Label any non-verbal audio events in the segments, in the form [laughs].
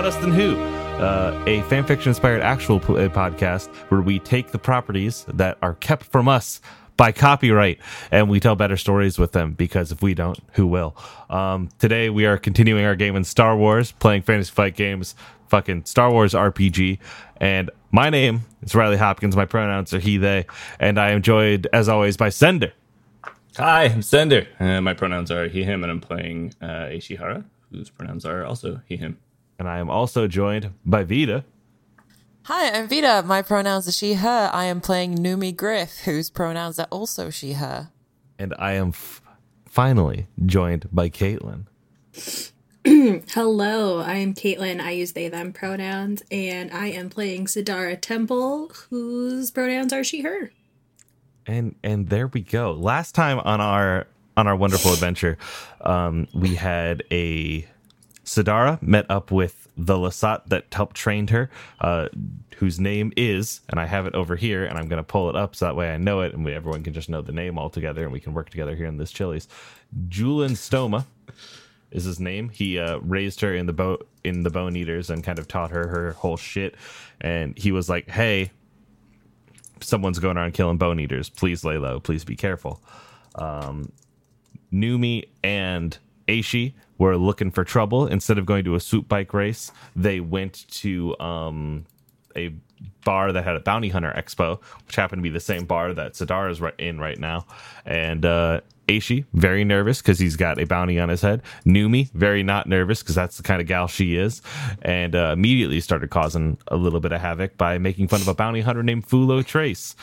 Not Us Then Who, uh, a fanfiction inspired actual po- uh, podcast where we take the properties that are kept from us by copyright and we tell better stories with them because if we don't, who will? Um, today we are continuing our game in Star Wars, playing Fantasy Flight Games, fucking Star Wars RPG. And my name is Riley Hopkins. My pronouns are he, they. And I am joined, as always, by Sender. Hi, I'm Sender. Uh, my pronouns are he, him, and I'm playing uh, Ishihara, whose pronouns are also he, him. And I am also joined by Vita. Hi, I'm Vita. My pronouns are she, her. I am playing Numi Griff, whose pronouns are also she, her. And I am f- finally joined by Caitlin. [clears throat] Hello, I am Caitlin. I use they them pronouns, and I am playing Sidara Temple, whose pronouns are she her. And and there we go. Last time on our on our wonderful adventure, um, we had a Sidara met up with the Lasat that helped trained her, uh, whose name is, and I have it over here, and I'm going to pull it up so that way I know it, and we, everyone can just know the name all together, and we can work together here in this Chili's. Julian Stoma is his name. He uh, raised her in the boat in the Bone Eaters and kind of taught her her whole shit. And he was like, "Hey, someone's going around killing Bone Eaters. Please lay low. Please be careful." Um, Numi and Aishi were looking for trouble. Instead of going to a swoop bike race, they went to um, a bar that had a bounty hunter expo, which happened to be the same bar that Sadar is in right now. And uh, Aishi, very nervous because he's got a bounty on his head. Numi, very not nervous because that's the kind of gal she is. And uh, immediately started causing a little bit of havoc by making fun of a bounty hunter named Fulo Trace.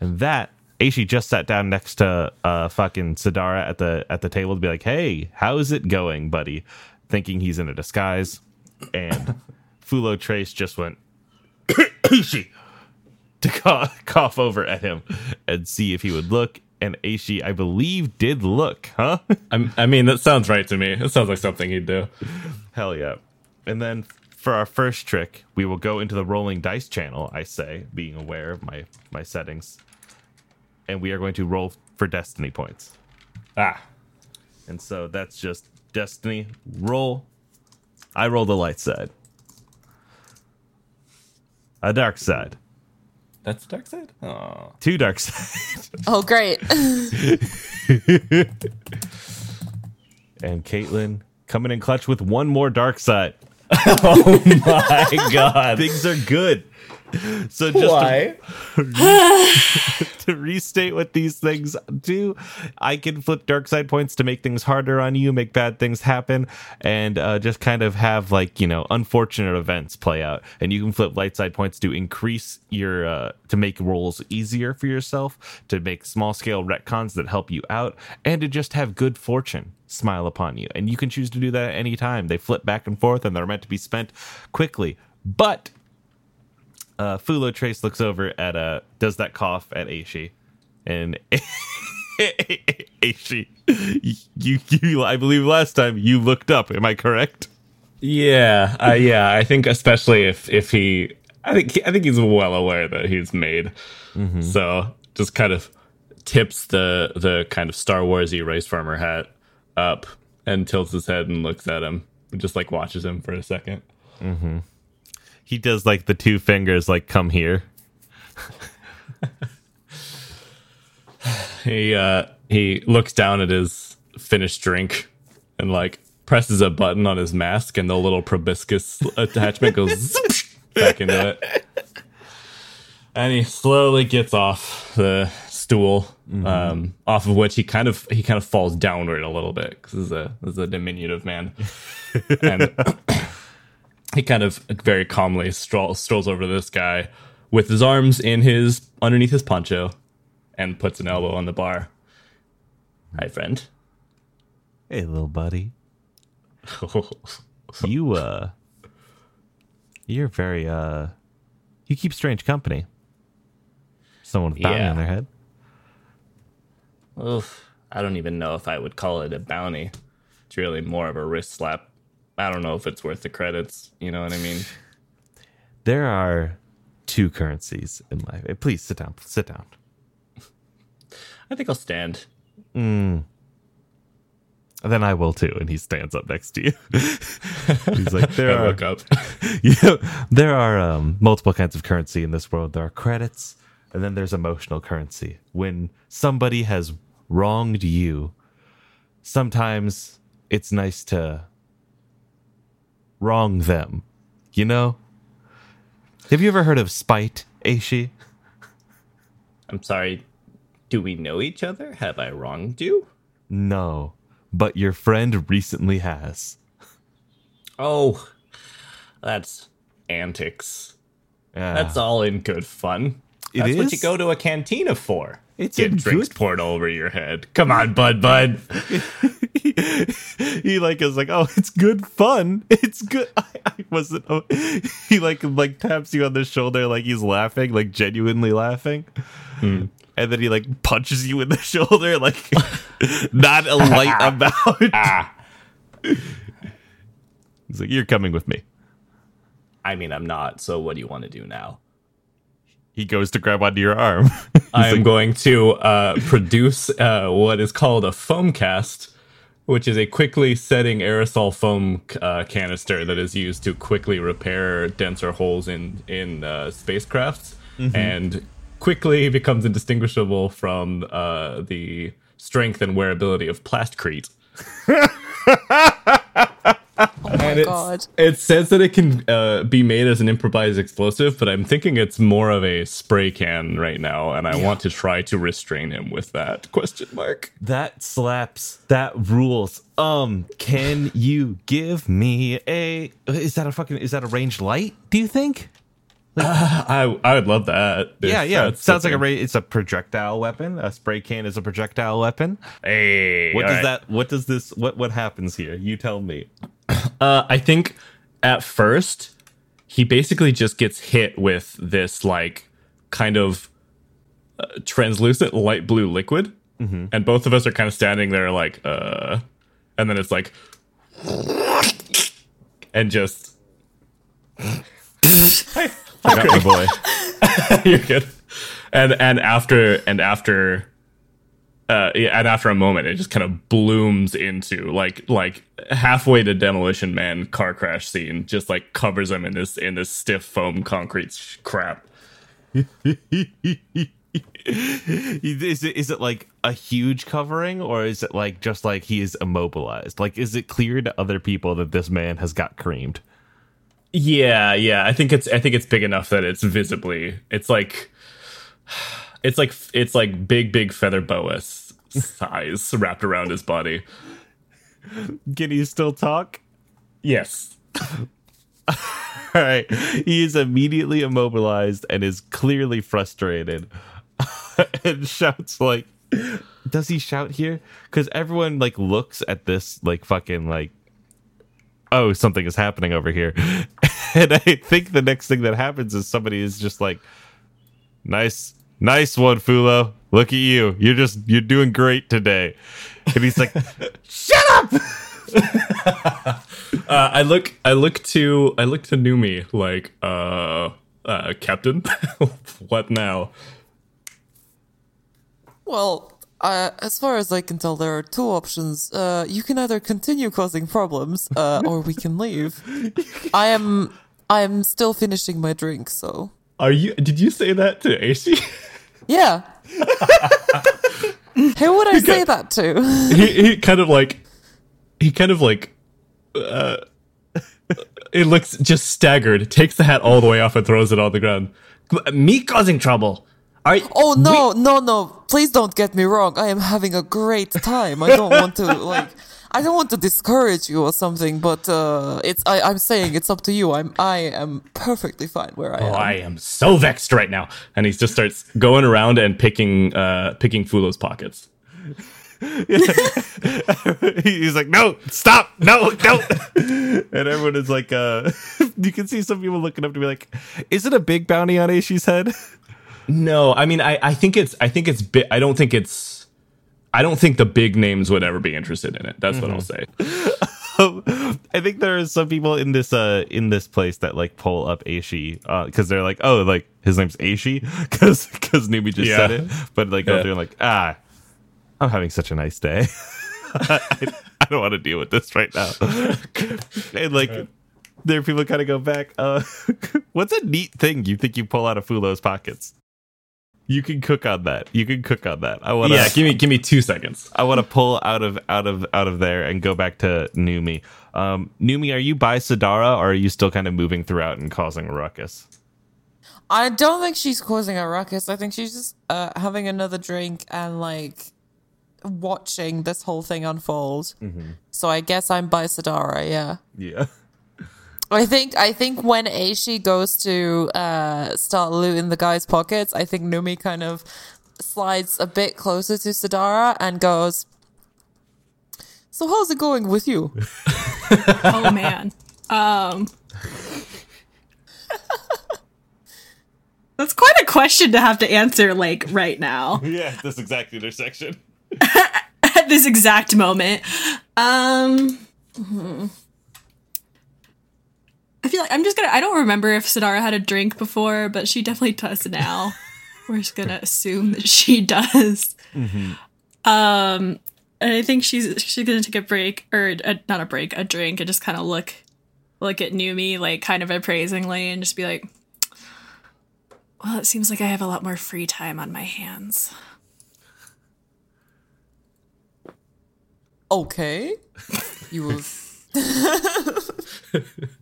And that Aishi just sat down next to uh, fucking Sadara at the at the table to be like, "Hey, how's it going, buddy?" Thinking he's in a disguise, and [laughs] Fulo Trace just went [coughs] Aishi to cough, cough over at him and see if he would look. And Aishi, I believe, did look, huh? [laughs] I'm, I mean, that sounds right to me. It sounds like something he'd do. Hell yeah. And then for our first trick, we will go into the rolling dice channel, I say, being aware of my, my settings. And we are going to roll for destiny points. Ah, And so that's just destiny roll. I roll the light side. A dark side. that's the dark side? Oh. Two dark [laughs] side. Oh, great. [laughs] and Caitlin coming in clutch with one more dark side. [laughs] oh my god. Things are good. So just to- Why? [laughs] to restate what these things do, I can flip dark side points to make things harder on you, make bad things happen, and uh, just kind of have like you know unfortunate events play out. And you can flip light side points to increase your uh, to make rolls easier for yourself, to make small scale retcons that help you out, and to just have good fortune smile upon you. And you can choose to do that at any time. They flip back and forth, and they're meant to be spent quickly, but uh, Fulo Trace looks over at uh does that cough at Aishi, and [laughs] Aishi, you you I believe last time you looked up. Am I correct? Yeah, uh, yeah. I think especially if if he, I think I think he's well aware that he's made. So just kind of tips the the kind of Star Warsy rice farmer hat up and tilts his head and looks at him. and Just like watches him for a second. He does like the two fingers, like come here. He uh he looks down at his finished drink and like presses a button on his mask and the little proboscis attachment goes [laughs] back into it. And he slowly gets off the stool, um, off of which he kind of he kind of falls downward a little bit because this is a this is a diminutive man, [laughs] and he kind of very calmly stroll, strolls over to this guy with his arms in his underneath his poncho and puts an elbow on the bar. Hi, friend. Hey, little buddy, [laughs] you uh, you're very uh, you keep strange company. Someone with bounty Yeah. on their head. Oof, I don't even know if I would call it a bounty. It's really more of a wrist slap. I don't know if it's worth the credits. You know what I mean? [sighs] There are two currencies in life. Please sit down. Sit down. I think I'll stand. then I will too. And he stands up next to you. [laughs] He's like, there [laughs] I are look up. [laughs] yeah, there are um, multiple kinds of currency in this world. There are credits, and then there's emotional currency. When somebody has wronged you, sometimes it's nice to wrong them. You know? Have you ever heard of spite, Aishi? I'm sorry. Do we know each other? Have I wronged you? No, but your friend recently has. Oh, that's antics. Yeah. That's all in good fun. It That's what is? you go to a cantina for. It's Get drinks good- poured over your head. Come on, bud, bud. [laughs] [laughs] he like is like, oh, it's good fun. It's good. [laughs] I, I wasn't. Oh. [laughs] He like like taps you on the shoulder, like he's laughing, like genuinely laughing, and then he like punches you in the shoulder, like not a light amount. ah, He's like, you're coming with me. I mean, I'm not. So, what do you want to do now? He goes to grab onto your arm. I am going to uh, produce uh, what is called a foam cast, which is a quickly setting aerosol foam uh, canister that is used to quickly repair denser holes in in uh, spacecrafts, and quickly becomes indistinguishable from uh, the strength and wearability of plastcrete. [laughs] Oh my And it's, god. it says that it can uh, be made as an improvised explosive, but I'm thinking it's more of a spray can right now, and I want to try to restrain him with that question mark. that slaps. That rules. Um, can you give me a? Is that a fucking? Is that a ranged light? Do you think? [laughs] I I would love that. if Yeah, yeah. It sounds like a something- ra- it's a projectile weapon. A spray can is a projectile weapon. Hey, What does right. that? What does this? What what happens here? You tell me. Uh, I think at first he basically just gets hit with this like kind of uh, translucent light blue liquid, and both of us are kind of standing there like, uh, and then it's like, and just [laughs] I got my boy. [laughs] you're good. And and after and after uh and after a moment it just kind of blooms into like like halfway to demolition man car crash scene just like covers him in this in this stiff foam concrete sh- crap. [laughs] is it is it like a huge covering or is it like just like he is immobilized? Like is it clear to other people that this man has got creamed? Yeah, yeah. I think it's I think it's big enough that it's visibly it's like it's like it's like big big feather boa size wrapped around his body. Can he still talk? Yes. All right. He is immediately immobilized and is clearly frustrated [laughs] and shouts like does he shout here? Cuz everyone like looks at this like fucking like oh, something is happening over here. [laughs] and I think the next thing that happens is somebody is just like nice nice one Fulo. Look at you. You're just you're doing great today. And he's like [laughs] shut up. [laughs] Uh, I look, I look to, I look to Numi like, uh, uh, Captain, [laughs] what now? Well, uh, as far as I can tell, there are two options. Uh, you can either continue causing problems, uh, or we can leave. I am, I am still finishing my drink, so Are you? Did you say that to Aishi? yeah. [laughs] Who would I say that to? he, he kind of like, he kind of like, uh, [laughs] it looks just staggered. Takes the hat all the way off and throws it on the ground. Me causing trouble? Are Oh no, no, no! Please don't get me wrong. I am having a great time. I don't want to like. I don't want to discourage you or something, but uh, it's. I, I'm saying it's up to you. I'm. I am perfectly fine where I Oh, am. I am so vexed right now. And he just starts going around and picking, uh, picking Fulo's pockets. [laughs] He's like, no, stop, no, no. [laughs] and everyone is like, uh, [laughs] you can see some people looking up to be like, is it a big bounty on Aishi's head? No, I mean, I, I think it's, I think it's, bi- I don't think it's, I don't think the big names would ever be interested in it. That's what I'll say. [laughs] I think there are some people in this uh in this place that like pull up Aishi because they're like, oh, like his name's Aishi [laughs] because because Numi just Yeah. said it, but like Yeah. they're like, ah, I'm having such a nice day. [laughs] I, I don't want to deal with this right now. and like, there are people kind of go back. Uh, what's a neat thing you think you pull out of Fulo's pockets? You can cook on that. You can cook on that. I want to. Yeah, give me give me two seconds. I want to pull out of out of out of there and go back to Numi. Um, Numi, are you by Sadara, or are you still kind of moving throughout and causing a ruckus? I don't think she's causing a ruckus. I think she's just uh, having another drink and like watching this whole thing unfold. So I guess I'm by Sadara. Yeah. Yeah. [laughs] I think I think when Aishi goes to uh, start looting the guy's pockets, I think Numi kind of slides a bit closer to Sadara and goes, "So how's it going with you?" [laughs] Oh man. Um That's quite a question to have to answer like right now [laughs] Yeah, this exact intersection. [laughs] at this exact moment. Um hmm. I feel like I'm just gonna I don't remember if Sadara had a drink before, but she definitely does now. [laughs] We're just gonna assume that she does. Um and I think she's she's gonna take a break or uh not a break, a drink, and just kind of look look at Numi like kind of appraisingly and just be like, "Well, it seems like I have a lot more free time on my hands." Okay, you will. [laughs] [laughs]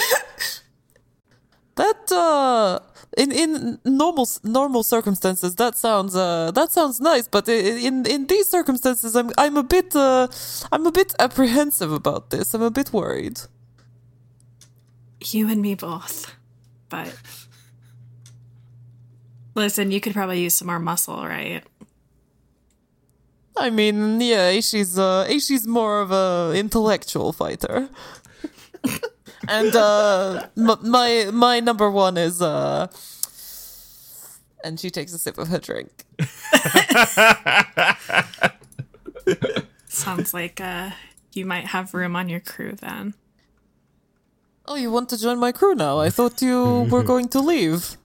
[laughs] that uh, in in normal normal circumstances, that sounds uh that sounds nice. But in in these circumstances, I'm I'm a bit uh I'm a bit apprehensive about this. I'm a bit worried. You and me both, but listen, you could probably use some more muscle, right? I mean, yeah, Aishi's uh, Aishi's more of a intellectual fighter, [laughs] and uh, m- my my number one is uh, and she takes a sip of her drink. Sounds like uh, you might have room on your crew then. Oh, you want to join my crew now? I thought you were going to leave.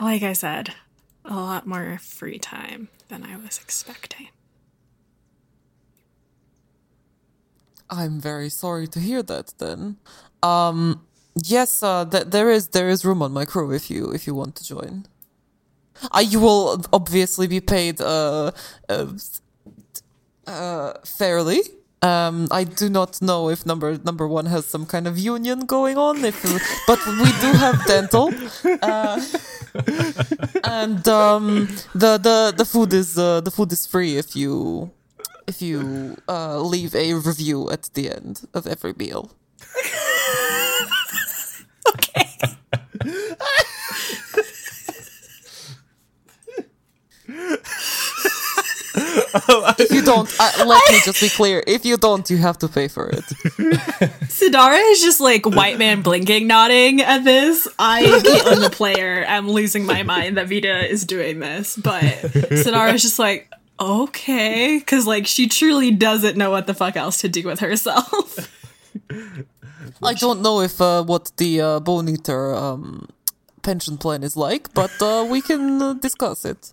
Like I said, a lot more free time than I was expecting. I'm very sorry to hear that. Then, um, yes, uh, th- there is there is room on my crew if you if you want to join. Uh, you will obviously be paid uh, uh, uh, fairly. Um, I do not know if number number one has some kind of union going on. If, but we do have dental, uh, [laughs] and um, the the the food is uh, the food is free if you if you uh, leave a review at the end of every meal. [laughs] If you don't, uh, let me just be clear. If you don't, you have to pay for it. [laughs] Sidara is just like white man blinking, nodding at this. I, Caitlin the player, am losing my mind that Vita is doing this, but Sidara is just like, okay, because like she truly doesn't know what the fuck else to do with herself. [laughs] I don't know if uh, what the uh, Bone Eater um, pension plan is like, but uh, we can uh, discuss it.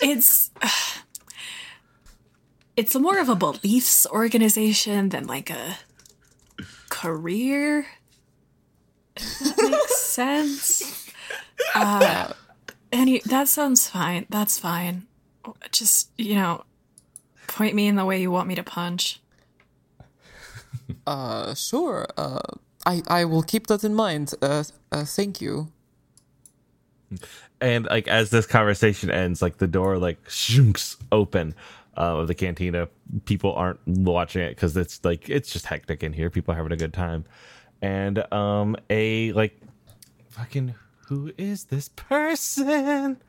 it's [sighs] it's more of a beliefs organization than like a career. That makes [laughs] sense. Uh, any that sounds fine. That's fine. Just you know, point me in the way you want me to punch. Uh, sure. Uh, I I will keep that in mind. Uh, uh, thank you. And like as this conversation ends, like the door like shunks open uh, of the cantina. People aren't watching it because it's like it's just hectic in here. People are having a good time, and um, a like fucking who is this person?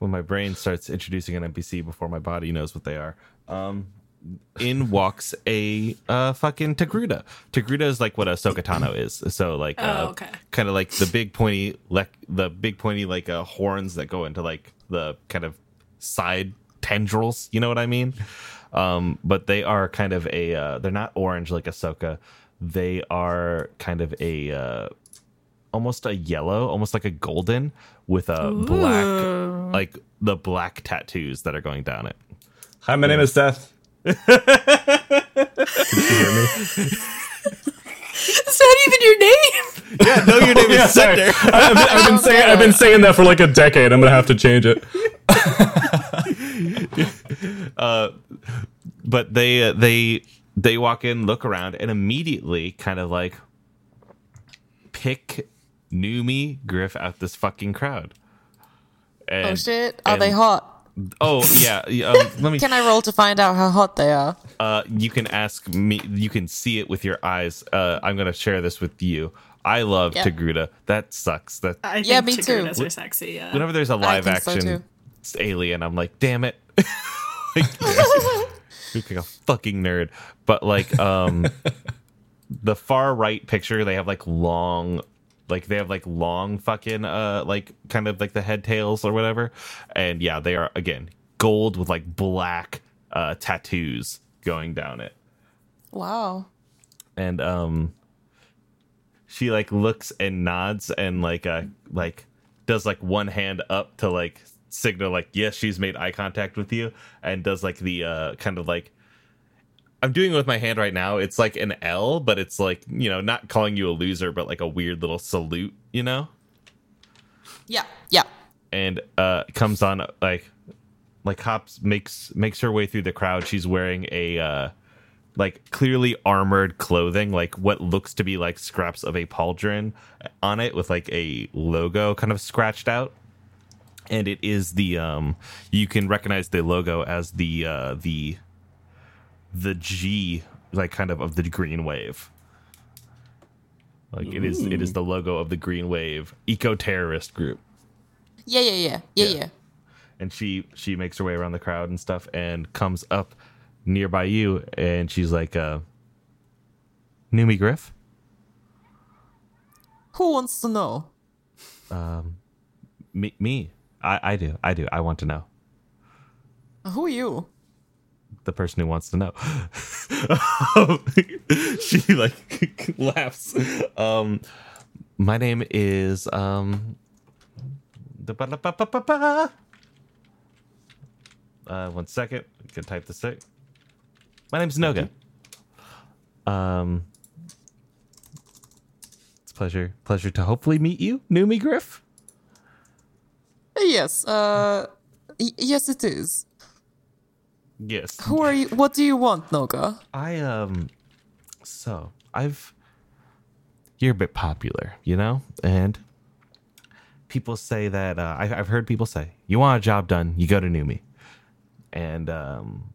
When my brain starts introducing an NPC before my body knows what they are, um, in walks a uh fucking Togruta. Togruta is like what Ahsoka Tano is. So like uh, Oh, okay. kind of like the big pointy like the big pointy like uh horns that go into like the kind of side tendrils, you know what I mean? Um but they are kind of a uh they're not orange like a Ahsoka. They are kind of a uh almost a yellow, almost like a golden with a black like the black tattoos that are going down it. Hi, my name is Seth. [laughs] Can you hear me? Is that even your name? Yeah, no, your name [laughs] Yeah, is sorry. Cinder. I've, been- I've been [laughs] saying I've been saying that for like a decade. I'm gonna have to change it. but they uh, they they walk in, look around, and immediately kind of like pick Numi Griff out this fucking crowd. And, Oh shit! Are and- they hot? Oh yeah. [laughs] yeah, Um, let me. Can I roll to find out how hot they are? Uh, you can ask me. You can see it with your eyes. Uh, I'm gonna share this with you. I love Yeah. Togruta. That sucks. That I think Yeah, me too. Are sexy. Yeah. whenever there's a live think so, action alien, I'm like, damn it. [laughs] like, [laughs] like a fucking nerd. But like, um, the far right picture, they have like long, like they have like long fucking, uh, like kind of like the head tails or whatever. And yeah, they are again gold with like black uh tattoos going down it. Wow. and um she like looks and nods and like uh like does like one hand up to like signal like yes she's made eye contact with you and does like the uh kind of like I'm doing it with my hand right now. It's like an L, but it's like, you know, not calling you a loser, but like a weird little salute, you know? Yeah. Yeah. and uh comes on like like hops makes makes her way through the crowd she's wearing a uh like clearly armored clothing like what looks to be like scraps of a pauldron on it with like a logo kind of scratched out and it is the um you can recognize the logo as the uh the the g like kind of of the green wave like it is it is the logo of the green wave eco terrorist group Yeah. Yeah. Yeah. Yeah. Yeah. Yeah. and she she makes her way around the crowd and stuff and comes up nearby you and she's like uh Numi Griff Who wants to know? Um, me me I I do I do I want to know Who are you? The person who wants to know [laughs] she like [laughs] laughs um my name is um uh one second I can type this out my name's Noga um it's a pleasure pleasure to hopefully meet you Numi Griff Yes. Uh. y- yes, it is. Yes Who are you? What do you want, Noga? I um so I've you're a bit popular, you know? And people say that uh, I, I've heard people say, you want a job done, you go to Numi. And um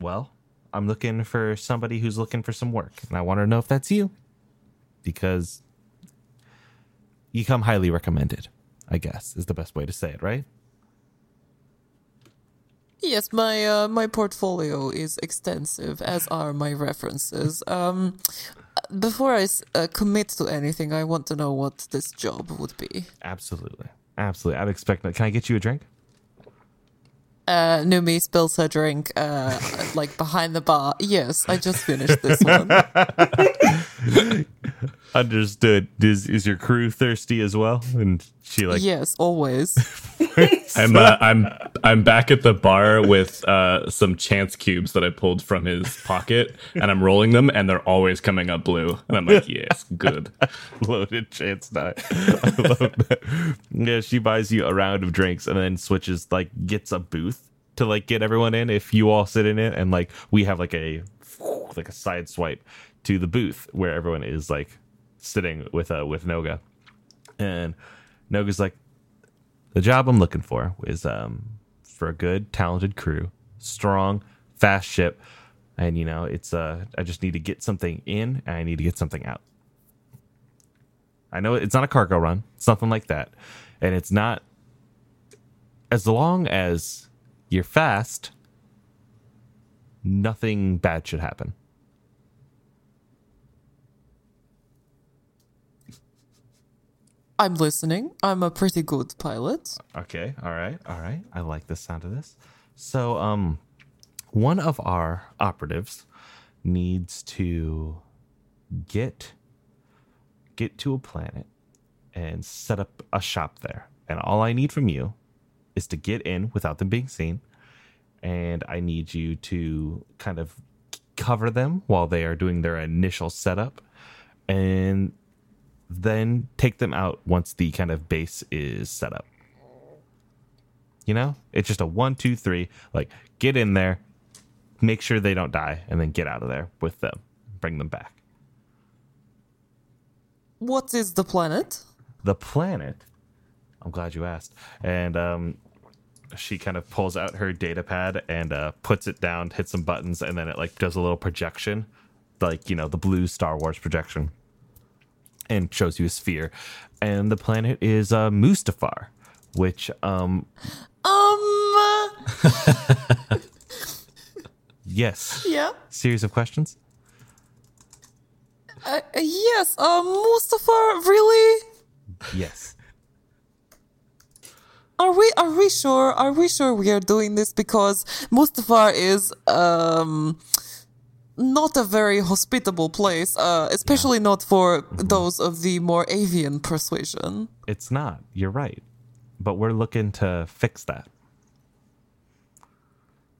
well, I'm looking for somebody who's looking for some work, and I want to know if that's you. Because you come highly recommended, I guess, is the best way to say it, right? Yes, my uh, my portfolio is extensive, as are my references. Um, before I uh, commit to anything, I want to know what this job would be. Absolutely. Absolutely. I'd expect that. Can I get you a drink? Uh, Numi spills her drink, uh, like behind the bar. Yes, I just finished this one. [laughs] [laughs] Understood. Is is your crew thirsty as well? And she like yes, always. [laughs] I'm uh, I'm I'm back at the bar with uh, some chance cubes that I pulled from his pocket, and I'm rolling them, and they're always coming up blue. And I'm like, yes, good. [laughs] loaded chance die. I love that. Yeah, she buys you a round of drinks and then switches like gets a booth to like get everyone in if you all sit in it and like we have like a like a side swipe to the booth where everyone is like sitting with uh with Noga. And Noga's like the job I'm looking for is um for a good talented crew, strong, fast ship and you know, it's uh I just need to get something in and I need to get something out. I know it's not a cargo run. It's nothing like that. And it's not as long as you're fast, nothing bad should happen. I'm listening. I'm a pretty good pilot. Okay, all right, all right. I like the sound of this. So, um, one of our operatives needs to get get to a planet and set up a shop there. And all I need from you is to get in without them being seen and I need you to kind of cover them while they are doing their initial setup, and then take them out once the kind of base is set up. You know, it's just a one, two, three. Like, get in there, make sure they don't die, and then get out of there with them. Bring them back. What is the planet? The planet. I'm glad you asked. And um, she kind of pulls out her data pad and uh, puts it down, hits some buttons, and then it like does a little projection, like you know the blue Star Wars projection, and shows you a sphere. And the planet is uh, Mustafar, which um Um. [laughs] yes, Yeah. series of questions. Uh, yes. Uh, Mustafar. Really? Yes. Are we? Are we sure? Are we sure we are doing this because Mustafar is um not a very hospitable place, uh, especially not for those of the more avian persuasion. It's not. You're right. But we're looking to fix that.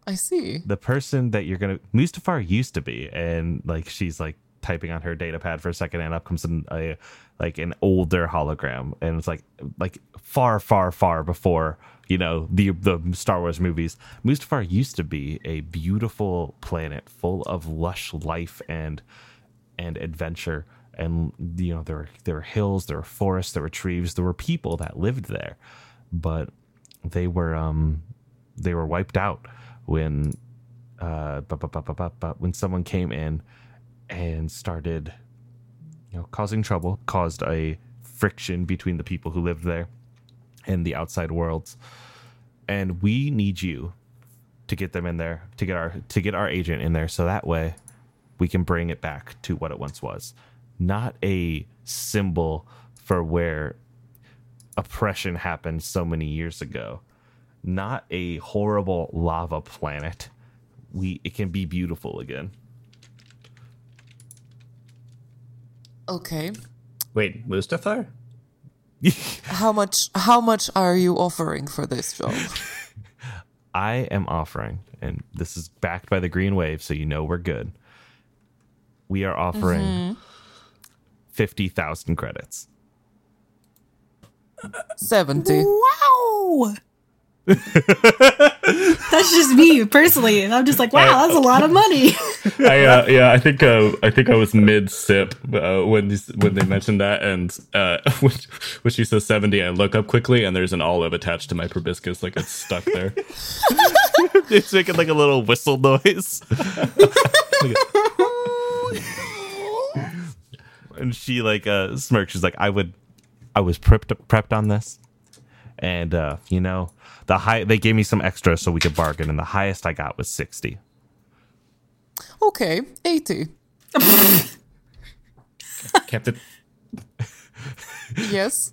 I see. the person that you're gonna Mustafar used to be, and like she's like typing on her data pad for a second, and up comes an, a like an older hologram, and it's like like far, far, far before you know the the Star Wars movies. Mustafar used to be a beautiful planet full of lush life and and adventure. And you know there were there were hills, there were forests, there were trees, there were people that lived there, but they were um they were wiped out when uh when someone came in and started you know causing trouble caused a friction between the people who lived there and the outside worlds and we need you to get them in there to get our to get our agent in there so that way we can bring it back to what it once was not a symbol for where oppression happened so many years ago not a horrible lava planet. We it can be beautiful again. Okay. Wait, Mustafar? [laughs] How much? How much are you offering for this job? [laughs] I am offering, and this is backed by the green wave, so you know we're good. We are offering mm-hmm. fifty thousand credits. Seventy. Wow. [laughs] that's just me personally. I'm just like, wow, that's a lot of money. [laughs] I uh, yeah, I think uh, I think I was mid sip uh, when these- when they mentioned that, and uh, [laughs] when, when she says seventy, I look up quickly, and there's an olive attached to my proboscis, like it's stuck there. it's making like a little whistle noise. and she like uh smirks. She's like, I would I was prepped prepped on this. And uh, you know, the high they gave me some extra so we could bargain, and the highest I got was sixty. Okay, eighty. Captain, Yes.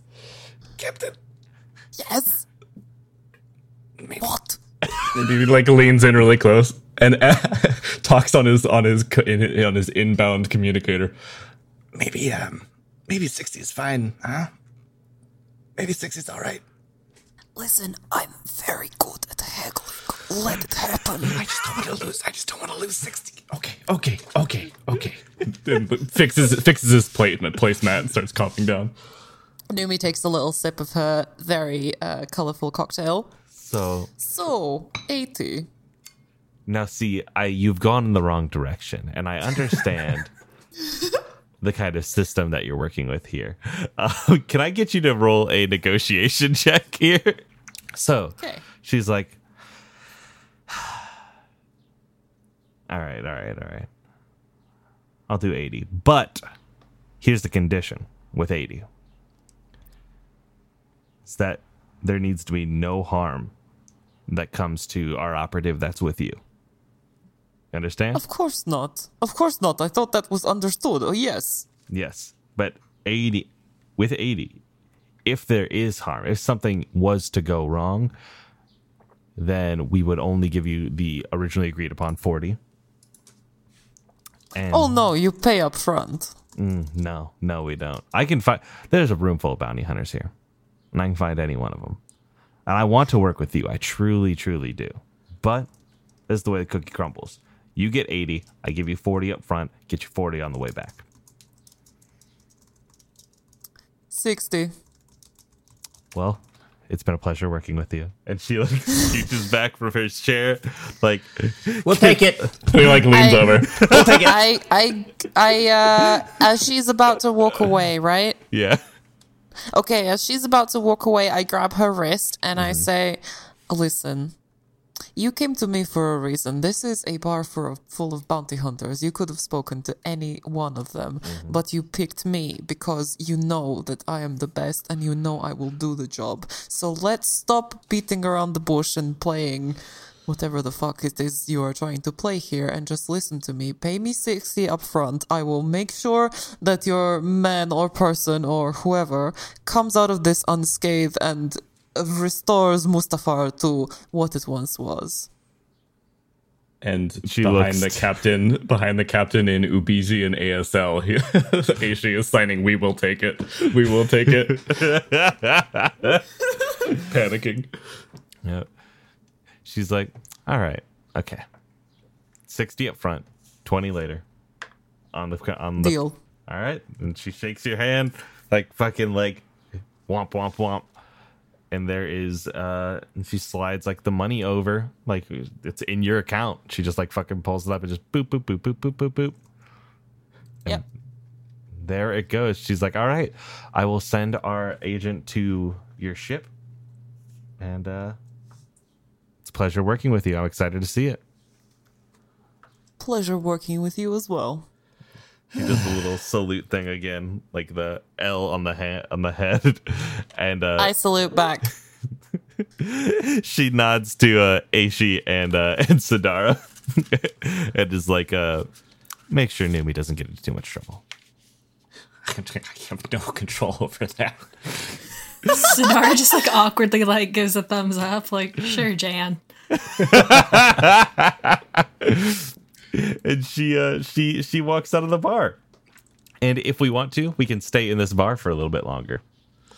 Captain. Yes. What? Maybe he like leans in really close and [laughs] talks on his on his in, on his inbound communicator. Maybe um maybe sixty is fine, huh? Maybe sixty is all right. Listen, I'm very good at haggling. Let it happen. [laughs] I just don't want to lose. I just don't want to lose sixty. Okay, okay, okay, okay. [laughs] And fixes fixes his plate and placemat and starts coughing down. Numi takes a little sip of her very uh, colorful cocktail. So So, 80. now, see, I you've gone in the wrong direction, and I understand [laughs] the kind of system that you're working with here. Uh, [laughs] can I get you to roll a negotiation [laughs] check here? So Okay. she's like, [sighs] "All right, all right, all right. I'll do eighty, but here's the condition with eighty: is that there needs to be no harm that comes to our operative that's with you. Understand? Of course not. Of course not. I thought that was understood. Oh, yes. Yes. But 80 with 80 if there is harm, if something was to go wrong, then we would only give you the originally agreed upon 40. And Oh, no, you pay up front. Mm, no, no, we don't. I can find there's a room full of bounty hunters here, and I can find any one of them. And I want to work with you. I truly, truly do. But This is the way the cookie crumbles. You get 80, I give you 40 up front, get you 40 on the way back. 60. Well, it's been a pleasure working with you. And she like [laughs] scooches back from her chair, like We'll take it. [laughs] He like leans I- over. [laughs] I, I, I, uh, as she's about to walk away, right? yeah. Okay, as she's about to walk away, I grab her wrist and I say, Listen, you came to me for a reason. This is a bar for, full of bounty hunters. You could have spoken to any one of them, mm-hmm. but you picked me because you know that I am the best and you know I will do the job. So let's stop beating around the bush and playing whatever the fuck it is you are trying to play here and just listen to me. Pay me 60 up front. I will make sure that your man or person or whoever comes out of this unscathed and restores Mustafar to what it once was. And She behind looks- the captain, [laughs] behind the captain in Ubiji and ASL, he, [laughs] Aishi is signing. We will take it. We will take it. [laughs] Panicking. Yep. She's like, all right, okay. 60 up front, 20 later. On the on the Deal. All right. And she shakes your hand like fucking like womp womp womp. And there is uh and she slides like the money over, like it's in your account. She just like fucking pulls it up and just boop boop boop boop boop boop boop. Yep. There it goes. She's like, All right, I will send our agent to your ship. And uh it's a pleasure working with you. I'm excited to see it. Pleasure working with you as well. She does the little salute thing again, like the L on the hand on the head, [laughs] and uh, I salute back. [laughs] she nods to uh, Aishi and uh, [laughs] and Sadara, and is like, uh, "Make sure Numi doesn't get into too much trouble." I have no control over that. Sonara just like awkwardly like gives a thumbs up, like, sure, Jan. And she uh, she she walks out of the bar. And if we want to, we can stay in this bar for a little bit longer,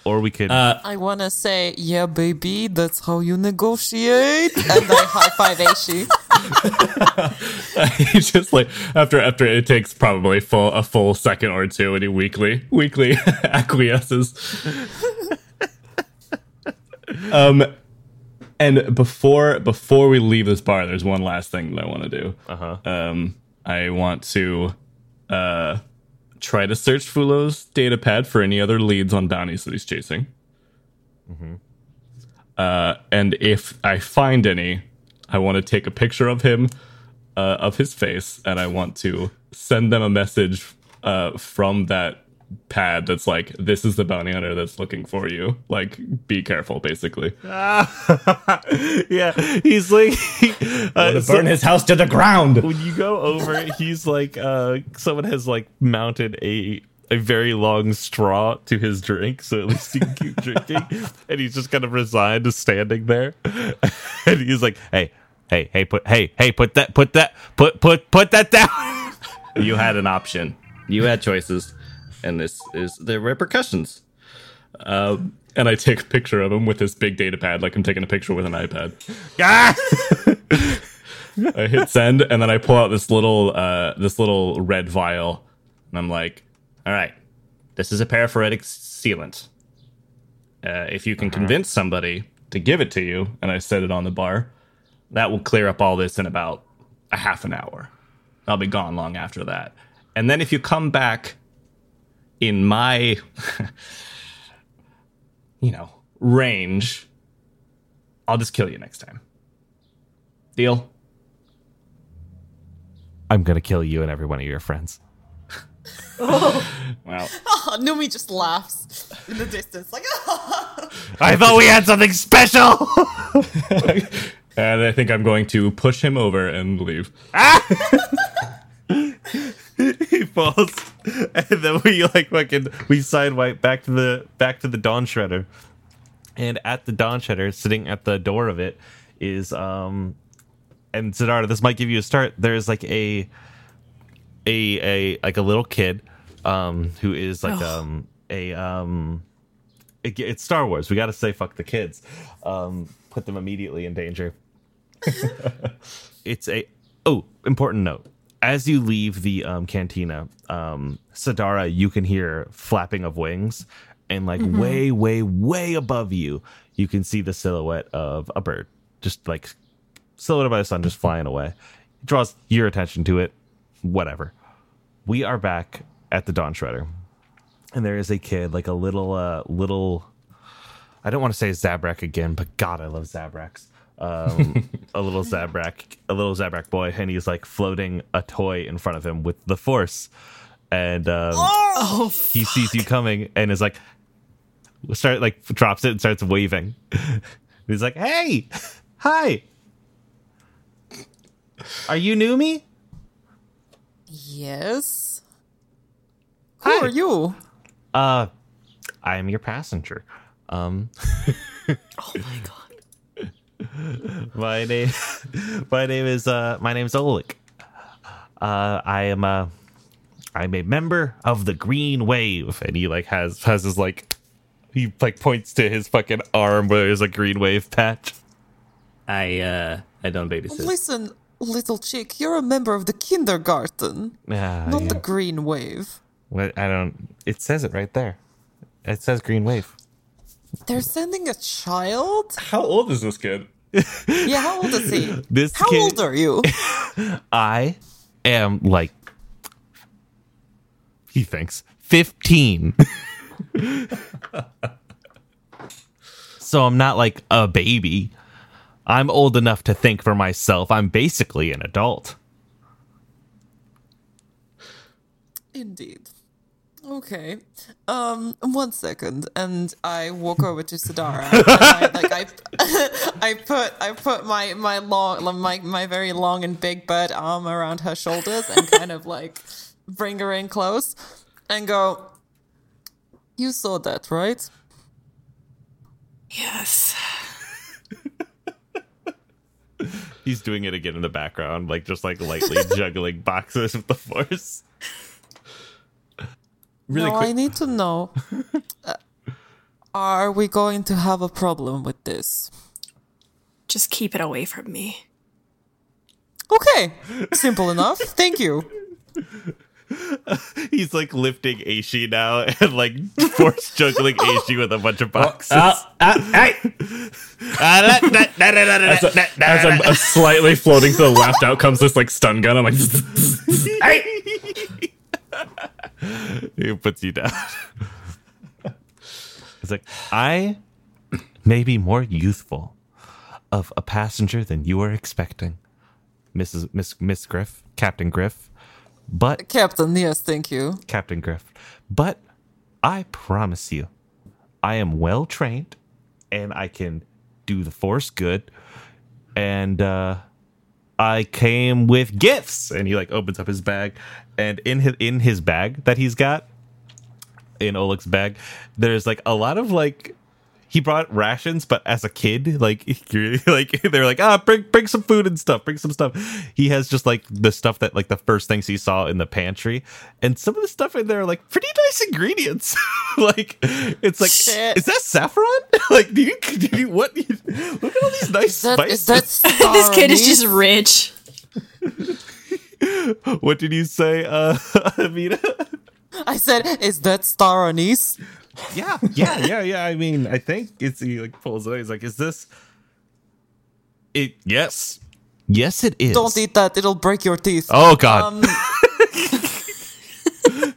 or we could. I want to say, yeah, baby, that's how you negotiate. And I high five Aishi. he [laughs] just like after after it takes probably full a full second or two, and he weakly weakly [laughs] acquiesces. [laughs] um, and before before we leave this bar, there's one last thing that I want to do. uh-huh. Um, I want to uh try to search Fulo's data pad for any other leads on bounties that he's chasing. Uh, and if I find any, I want to take a picture of him, uh, of his face, and I want to send them a message uh, from that pad that's like, "This is the bounty hunter that's looking for you. Like, be careful." Basically, [laughs] yeah, he's like, uh, To so- burn his house to the ground. when you go over, he's like, uh, someone has like mounted a a very long straw to his drink, so at least he can keep drinking. [laughs] And he's just kind of resigned to standing there. [laughs] and he's like, "Hey, hey, hey, put, hey, hey, put that, put that, put, put, put that down." You had an option. You had choices, and this is the repercussions. um, and I take a picture of him with this big data pad, like I'm taking a picture with an iPad. ah! [laughs] I hit send, and then I pull out this little uh, this little red vial, and I'm like, All right, this is a paraphoretic sealant. Uh, if you can convince somebody to give it to you, and I set it on the bar. that will clear up all this in about a half an hour. I'll be gone long after that. And then if you come back in my, [laughs] you know, range, I'll just kill you next time. Deal? I'm gonna kill you and every one of your friends. [laughs] oh. Well, oh, Numi just laughs in the distance, like, [laughs] I thought we had something special. And I think I'm going to push him over and leave. [laughs] he falls, and then we like fucking we sidewipe back to the back to the Dawn Shredder, and at the Dawn Shredder, sitting at the door of it, is um, and Siddhartha, this might give you a start. There's like a a a like a little kid, um, who is like um a um, it, it's Star Wars. We got to say fuck the kids, um, put them immediately in danger. [laughs] it's a oh important note as you leave the um, cantina um, sadara you can hear flapping of wings and like way way way above you you can see the silhouette of a bird. Just like silhouetted by the sun just flying away. It draws your attention to it. Whatever. We are back at the dawn shredder. And there is a kid like a little uh little I don't want to say Zabrak again, but God, I love Zabraks. Um, a little Zabrak, a little Zabrak boy, and he's like floating a toy in front of him with the Force, and um, Oh, he sees you coming and is like, start like drops it and starts waving. [laughs] he's like, "Hey, hi, are you new me? Yes. Who Hi. are you? Uh, I am your passenger. Um, [laughs] oh my god. [laughs] My name, [laughs] my name is uh, my name is Oleg. Uh, I am uh, I'm a member of the Green Wave, and he like has has his like, he like points to his fucking arm where there's a green wave patch. I uh I don't babysit. Listen, little chick, you're a member of the kindergarten, Yeah, not yeah. the green wave. What I don't. It says it right there. It says Green Wave. They're sending a child? How old is this kid? [laughs] Yeah, how old is he? [laughs] This How kid- old are you? [laughs] I am like, he thinks fifteen. so I'm not like a baby. I'm old enough to think for myself. I'm basically an adult. Indeed. Okay. Um, one second, and I walk over to Sadara. and I, like I, [laughs] I put I put my my long my my very long and big bird arm around her shoulders and kind of like bring her in close and go. You saw that, right? Yes. He's doing it again in the background, like just like lightly [laughs] juggling boxes with the force. Really now quick. I need to know. uh, are we going to have a problem with this? Just keep it away from me. Okay, simple enough. Thank you. [laughs] He's like lifting Aishi now and like force juggling Aishi with a bunch of boxes. Ah, ah, hey! As, a- as I'm uh, slightly floating to the left, out comes this like stun gun. I'm like, [laughs] hey! He puts you down. It's like I may be more youthful of a passenger than you are expecting, Mrs. Miss Miss Griff, Captain Griff, but Captain, yes, thank you. Captain Griff. But I promise you, I am well trained, and I can do the Force good, and uh, I came with gifts. And he like opens up his bag, and in his in his bag that he's got, in Oleg's bag, there's like a lot of like. He brought rations, but as a kid, like [laughs] you're- like [laughs] they're like, ah, bring bring some food and stuff, bring some stuff. He has just like the stuff that like the first things he saw in the pantry, and some of the stuff in there are like pretty nice ingredients. [laughs] like it's like, Shit. is that saffron? like, do you, do you what? look at all these nice That, spices. is that this kid is just rich. what did you say, uh, Amina? I said, is that star anise? Yeah, yeah, yeah, yeah. I mean, I think it's he like pulls it. out. He's like, "Is this it?" Yes, yes, it is. Don't eat that; it'll break your teeth. Oh God, Um, [laughs]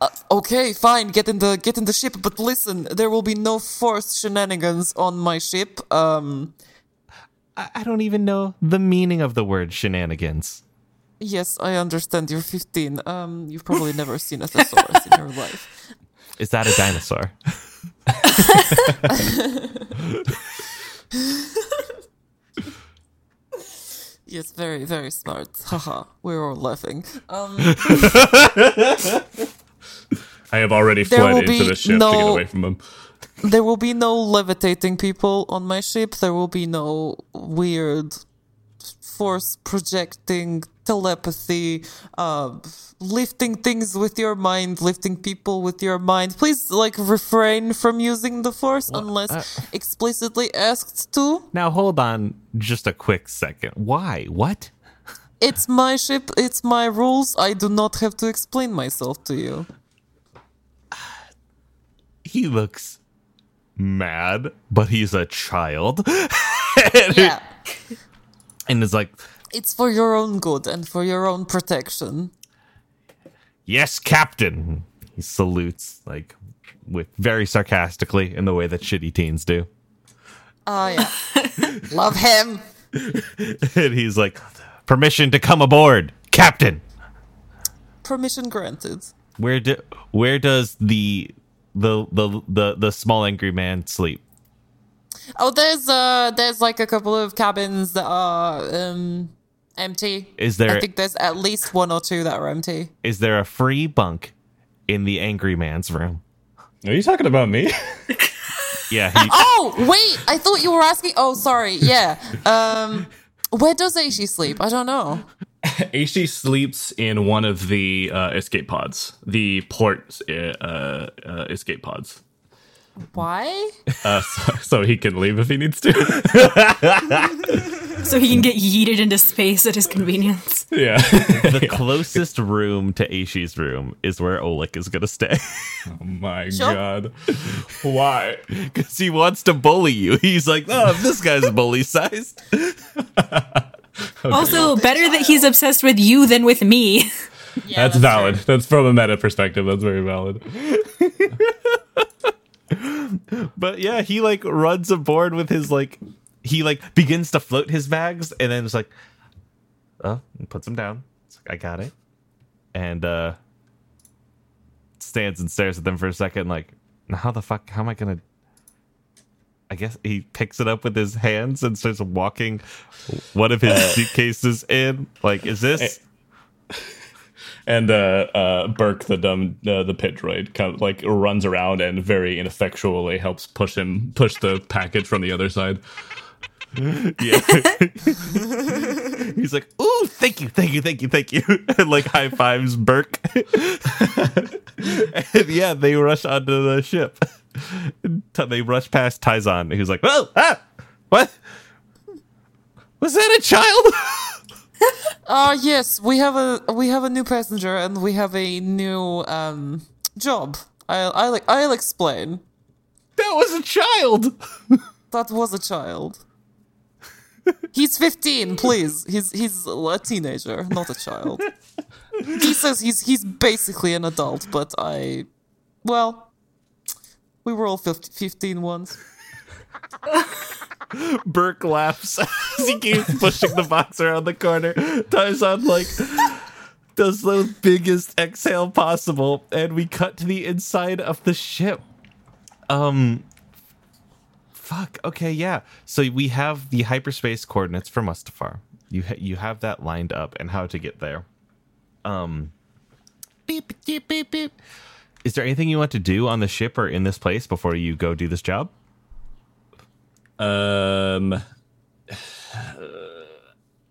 uh, okay, fine. Get in the get in the ship, but listen, there will be no forced shenanigans on my ship. Um, I, I don't even know the meaning of the word shenanigans. Yes, I understand. You're 15. Um, you've probably never seen a thesaurus in your [laughs] life. Is that a dinosaur? [laughs] Yes, very very smart. Haha, we're all laughing. Um, [laughs] I have already fled into the ship to get away from him. there will be no levitating people on my ship. There will be no weird force projecting, telepathy, uh, lifting things with your mind, lifting people with your mind. Please, like, refrain from using the force unless uh- explicitly asked to. Now hold on just a quick second. Why? What? It's my ship, it's my rules. I do not have to explain myself to you. [sighs] He looks mad, but he's a child. [laughs] Yeah. And it's like, It's for your own good and for your own protection. "Yes, captain." He salutes like with very sarcastically in the way that shitty teens do. Oh yeah. [laughs] Love him. [laughs] and he's like, "Permission to come aboard, captain." Permission granted. Where do where does the the the the, the small angry man sleep? Oh, there's uh, there's like a couple of cabins that are um empty. Is there- I think there's at least one or two that are empty. Is there a free bunk in the angry man's room? Are you talking about me? [laughs] Yeah, he, [laughs] Oh, wait! I thought you were asking. Oh, sorry. Yeah. Um, where does Aishi sleep? I don't know. [laughs] Aishi sleeps in one of the uh, escape pods, the port uh, uh, escape pods, Why? [laughs] uh, so, so he can leave if he needs to. [laughs] So he can get yeeted into space at his convenience. yeah. the [laughs] closest room to Aishi's room is where Oleg is gonna stay Oh my Sure. god. Why? because he wants to bully you. He's like, "Oh, this guy's bully sized." Also, better that he's obsessed with you than with me. Yeah, that's, valid. That's from a meta perspective. That's very valid. But yeah, he like runs aboard with his like he like begins to float his bags and then it's like oh puts them down. It's like I got it. And uh stands and stares at them for a second like how the fuck how am I gonna I guess he picks it up with his hands and starts walking one of his [laughs] suitcases in. Like, is this And uh, uh, Burke, the dumb, uh, the pit droid, kind of like runs around and very ineffectually helps push him, push the package from the other side. [laughs] Yeah. [laughs] He's like, "Ooh, thank you, thank you, thank you, thank you," [laughs] and like high fives Burke. and yeah, they rush onto the ship. They rush past Tyzon, who's like, "Oh, ah, what? Was that a child?" Uh yes, we have a we have a new passenger and we have a new um job. I'll I'll, I'll explain. that was a child. [laughs] That was a child. He's 15, please. He's he's a teenager, not a child. [laughs] He says he's he's basically an adult, but I well, we were all 50, 15 once. [laughs] Burke laughs as he keeps pushing the box around the corner. Tyzon like does the biggest exhale possible, and we cut to the inside of the ship. Um, fuck. Okay, yeah. So we have the hyperspace coordinates for Mustafar. You ha- you have that lined up and how to get there. Um, beep beep beep beep. Is there anything you want to do on the ship or in this place before you go do this job? Um, [sighs] [sighs]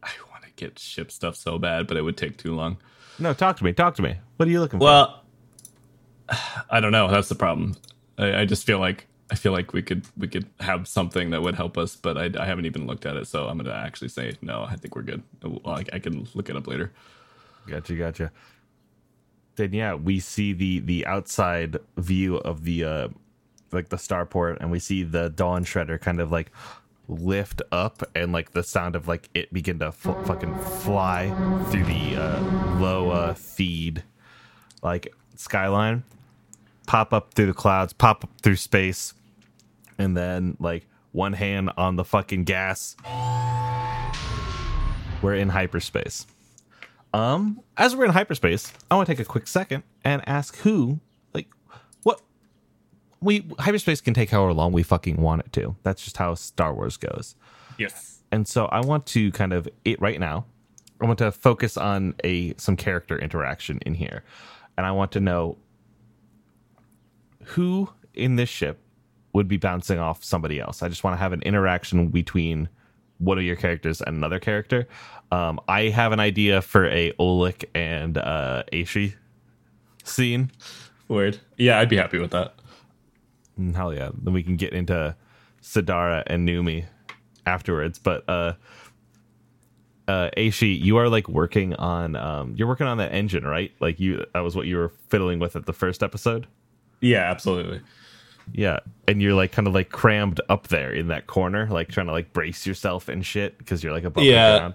I want to get ship stuff so bad, but it would take too long. No, talk to me. Talk to me. What are you looking for? Well, [sighs] I don't know. That's the problem. I, I just feel like I feel like we could we could have something that would help us, but I, I haven't even looked at it, so I'm gonna actually say no. I think we're good. Well, I, I can look it up later. Gotcha, gotcha. Then yeah, we see the the outside view of the uh like the starport, and we see the Dawn Shredder kind of like lift up, and like the sound of like it begin to fucking fly through the uh, low uh, feed like skyline, pop up through the clouds, pop up through space, and then like one hand on the fucking gas. We're in hyperspace. Um, as we're in hyperspace, I want to take a quick second and ask who, we hyperspace can take however long we fucking want it to. That's just how Star Wars goes. Yes. And so I want to kind of it right now. I want to focus on a some character interaction in here, and I want to know who in this ship would be bouncing off somebody else. I just want to have an interaction between one of your characters and another character. Um, I have an idea for a Oleg and uh, Aishi scene. Word. Yeah, I'd be happy with that. Hell yeah! Then we can get into Sadara and Numi afterwards. But uh, uh, Aishi, you are like working on um, you're working on that engine, right? Like you that was what you were fiddling with at the first episode. Yeah, absolutely. Yeah, and you're like kind of like crammed up there in that corner, like trying to like brace yourself and shit because you're like above Yeah. the ground.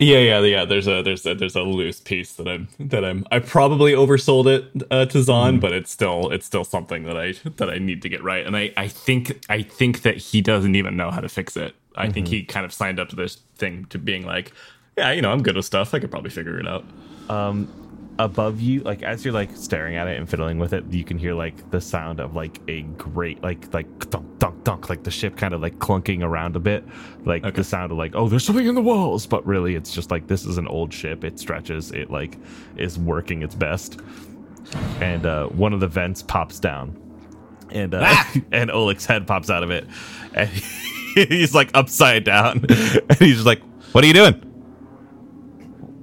Yeah, yeah, yeah. There's a there's a there's a loose piece that I'm that I'm I probably oversold it uh, to Zahn, mm. but it's still it's still something that I that I need to get right. And I I think I think that he doesn't even know how to fix it. I think mm-hmm. he kind of signed up to this thing to being like, yeah, you know, I'm good with stuff. I could probably figure it out. Um, above you like as you're like staring at it and fiddling with it you can hear like the sound of like a great like like dunk dunk dunk like the ship kind of like clunking around a bit. Like the sound of like oh there's something in the walls but really it's just like this is an old ship. It stretches. It like is working its best. And uh one of the vents pops down. And uh [laughs] and Oleg's head pops out of it. And [laughs] he's like upside down. [laughs] And he's just like what are you doing?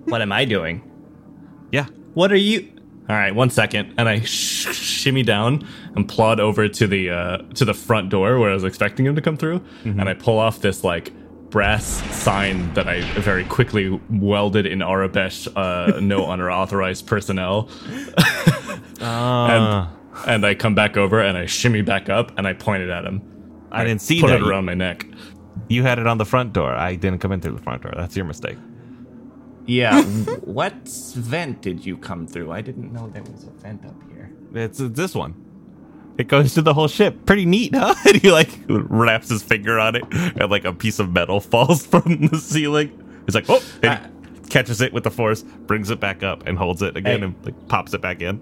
What am I doing? yeah What are you? All right, one second, and I sh- shimmy down and plod over to the uh, to the front door where I was expecting him to come through, and I pull off this like brass sign that I very quickly welded in Aurebesh, uh, no [laughs] unauthorized personnel, [laughs] and and I come back over and I shimmy back up and I point it at him. I didn't see Put that it around my neck. You had it on the front door. I didn't come in through the front door. That's your mistake. Yeah, [laughs] what vent did you come through? I didn't know there was a vent up here. It's uh, this one. It goes to the whole ship. Pretty neat, [laughs] huh? And he like wraps his finger on it, and like a piece of metal [laughs] falls from the ceiling. He's like, oh, and he catches it with the force, brings it back up, and holds it again, Hey. and like pops it back in.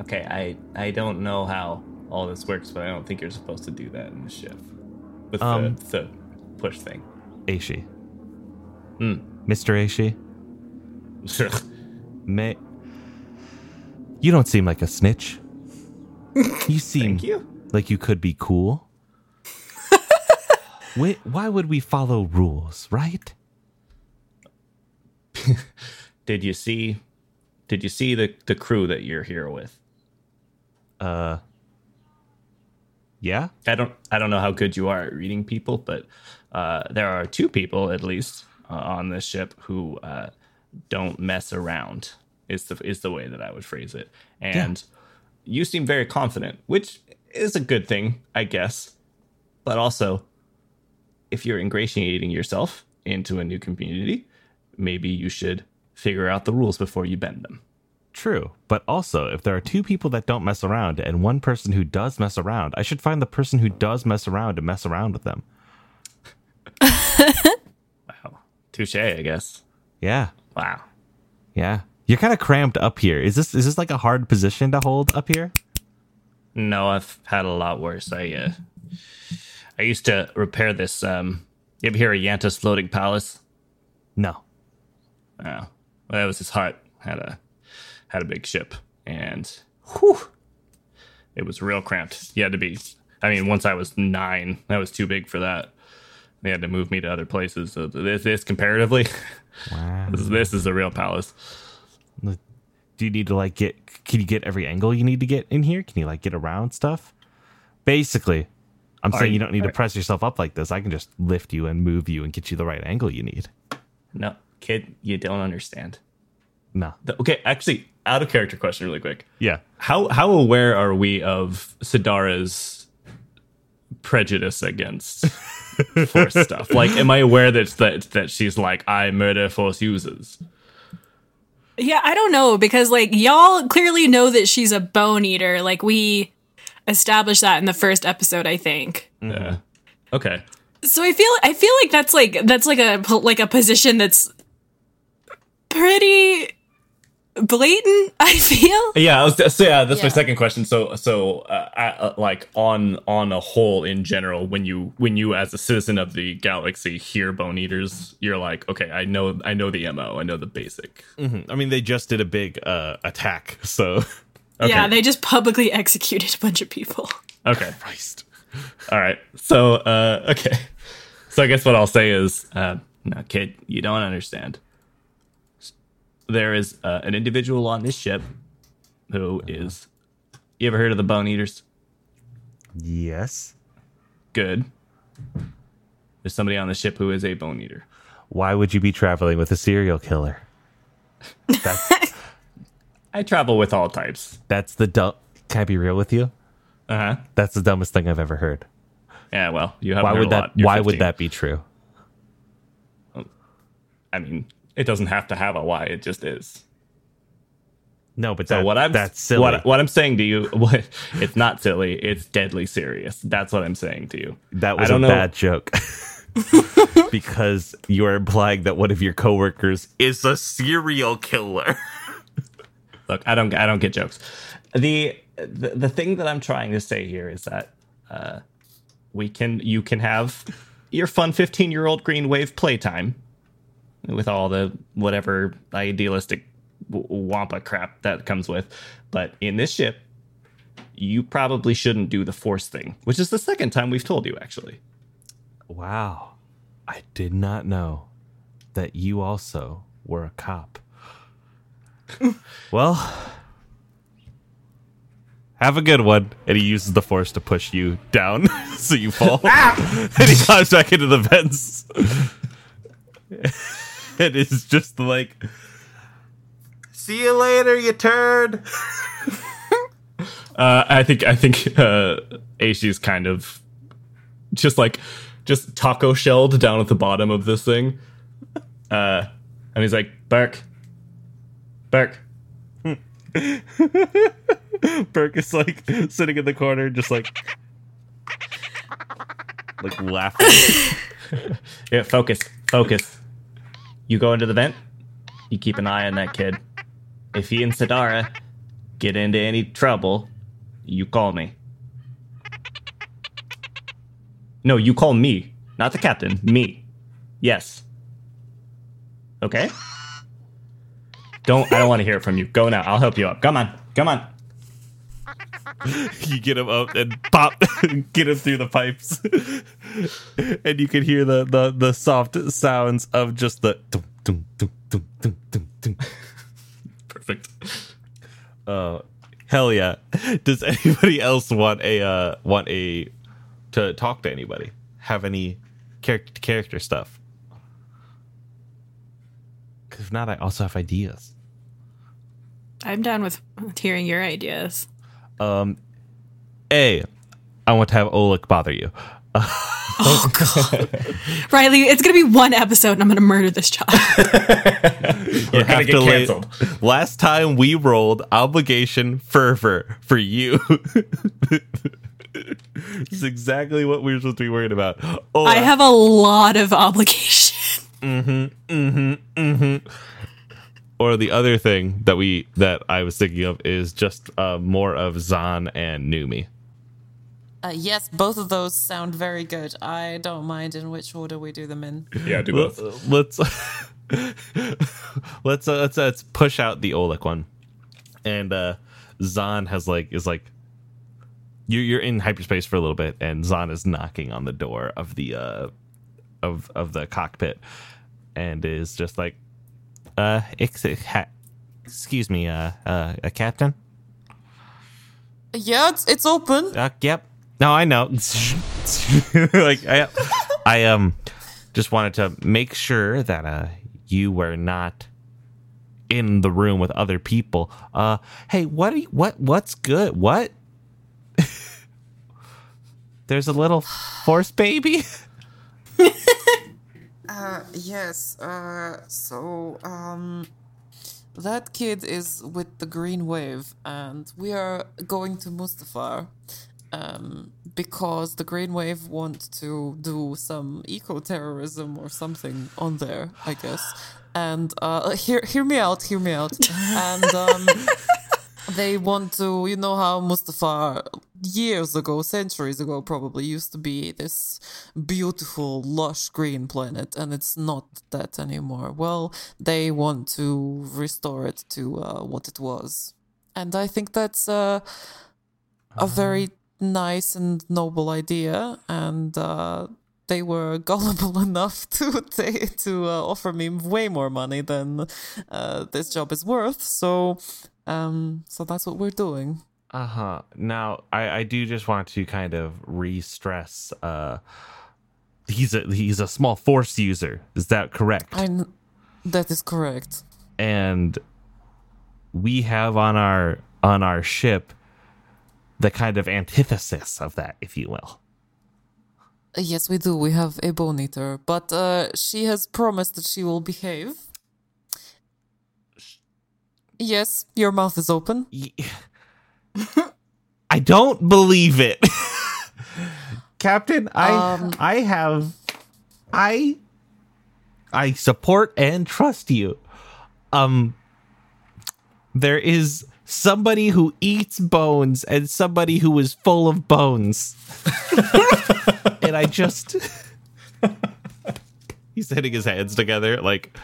Okay, I I don't know how all this works, but I don't think you're supposed to do that in the ship with Um, the, the push thing. Aishi, Hmm. Mister Aishi, may you don't seem like a snitch. [laughs] You seem you. like you could be cool. [laughs] Wait, why would we follow rules, right? [laughs] Did you see? Did you see the the crew that you're here with? Uh. Yeah. I don't I don't know how good you are at reading people, but uh, there are two people at least uh, on this ship who uh, don't mess around. Is the is the way that I would phrase it. And you seem very confident, which is a good thing, I guess. But also, if you're ingratiating yourself into a new community, maybe you should figure out the rules before you bend them. True. But also, if there are two people that don't mess around and one person who does mess around, I should find the person who does mess around and mess around with them. [laughs] Wow. Touche, I guess. Yeah. Wow. Yeah. You're kind of cramped up here. Is this is this like a hard position to hold up here? No, I've had a lot worse. I uh, I used to repair this. Um, you ever hear of Yanta's floating palace? No. Oh, well, that was his heart. Had a had a big ship, and whew, it was real cramped. He had to be. I mean, once I was nine, that was too big for that. They had to move me to other places. So this, this comparatively, [laughs] this, this is a real palace. Do you need to like get can you get every angle you need to get in here? Can you like get around stuff? Basically, I'm saying you you- don't need to press yourself up like this. I can just lift you and move you and get you the right angle you need. No, kid, you don't understand. No. The- okay, actually, out of character question, really quick. Yeah. How how aware are we of Sidara's prejudice against Force stuff? Like, am I aware that that that she's like I murder Force users? Yeah, I don't know because like y'all clearly know that she's a bone eater. Like we established that in the first episode, I think. Yeah. Okay. So I feel I feel like that's like that's like a like a position that's pretty blatant. [laughs] I feel. Yeah, I was so yeah. That's my second question. So so uh, I, uh, like on on a whole in general, when you when you as a citizen of the galaxy hear bone eaters, you're like, okay, I know I know the mo, I know the basic. I mean, they just did a big uh, attack, [laughs] so Okay. Yeah, they just publicly [laughs] executed a bunch of people. Okay. Christ. All right. So, uh, okay. So I guess what I'll say is, uh, no, kid, you don't understand. There is uh, an individual on this ship who is. You ever heard of the Bone Eaters? Yes. Good. There's somebody on the ship who is a Bone Eater. Why would you be traveling with a serial killer? That's [laughs] I travel with all types. that's the dumb. Can I be real with you? Uh huh. That's the dumbest thing I've ever heard. Yeah. Well, you have. Why heard would a that? lot. Why 15. would that be true? I mean, it doesn't have to have a why. It just is. No, but So that, what I'm that's silly. What, what I'm saying to you, [laughs] what, it's not silly. It's deadly serious. That's what I'm saying to you. that was a know- bad joke. [laughs] because you are implying that one of your coworkers is a serial killer. [laughs] Look, I don't I don't get jokes. The the, the thing that I'm trying to say here is that uh, we can you can have your fun 15 year old green wave playtime with all the whatever idealistic wampa crap that comes with, but in this ship, you probably shouldn't do the force thing, which is the second time we've told you actually. Wow. I did not know that you also were a cop. well, have a good one. And he uses the force to push you down [laughs] so you fall. Ah! [laughs] and he climbs back into the vents. [laughs] it is just like, see you later, you turd. [laughs] Uh, I think I think uh, Aishi's kind of just like just taco shelled down at the bottom of this thing, uh, and he's like, "Burke, Burke, [laughs] Burke is like sitting in the corner, just like, like laughing. [laughs] yeah, focus, focus. You go into the vent. You keep an eye on that kid. If he and Sadara get into any trouble, you call me. No, you call me, not the captain. Me. Yes. Okay. Don't. I don't want to hear it from you. Go now. I'll help you up. Come on. Come on. [laughs] you get him up and pop, [laughs] get him through the pipes, [laughs] and you can hear the the, the soft sounds of just the. Dum, dum, dum, dum, dum, dum, dum. Perfect. Uh, hell yeah! Does anybody else want a uh, want a to talk to anybody? Have any character character stuff? 'Cause if not, I also have ideas. I'm down with hearing your ideas. Um, A, I want to have Oleg bother you. [laughs] Riley, it's gonna be one episode and I'm gonna murder this child. [laughs] You're gonna get lay- canceled. Last time we rolled obligation fervor for you. [laughs] this is exactly what we were supposed to be worried about. Oh, I have a lot of obligation. Mm-hmm. Mm-hmm. Mm-hmm. Or the other thing that we that I was thinking of is just uh, more of Zan and Numi. Uh, yes, both of those sound very good. I don't mind in which order we do them in. Yeah, do Let's let's [laughs] let's, uh, let's let's push out the Oleg one, and uh, Zan has like is like you you're in hyperspace for a little bit, and Zan is knocking on the door of the uh of of the cockpit, and is just like, uh, ex- ha- excuse me, uh, uh, a captain. Yeah, it's, it's open. Uh, yep. No, I know. [laughs] like I, I um, just wanted to make sure that uh, you were not in the room with other people. Uh, hey, what you, what what's good? What? [laughs] There's a little force baby. [laughs] Uh, yes. Uh, so um, that kid is with the Green Wave, and we are going to Mustafar. Um, because the Green Wave want to do some eco terrorism or something on there, I guess. And uh, hear hear me out, hear me out. And um, [laughs] they want to, you know how Mustafar years ago, centuries ago, probably used to be this beautiful, lush green planet, and it's not that anymore. Well, they want to restore it to uh, what it was, and I think that's uh, a very nice and noble idea. And uh, they were [laughs] gullible enough to to uh, offer me way more money than uh, this job is worth. So, um, so that's what we're doing. Uh huh. Now, I, I do just want to kind of re-stress. Uh, he's a he's a small force user. Is that correct? I that is correct. and we have on our on our ship the kind of antithesis of that, if you will. Yes, we do. We have a bone eater, but uh, she has promised that she will behave. Yes, your mouth is open. I don't believe it. [laughs] Captain, I Um, I have I I support and trust you. Um there is somebody who eats bones and somebody who is full of bones. [laughs] and I just He's hitting his hands together like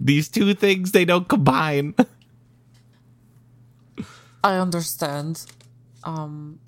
these two things they don't combine. I understand. Um,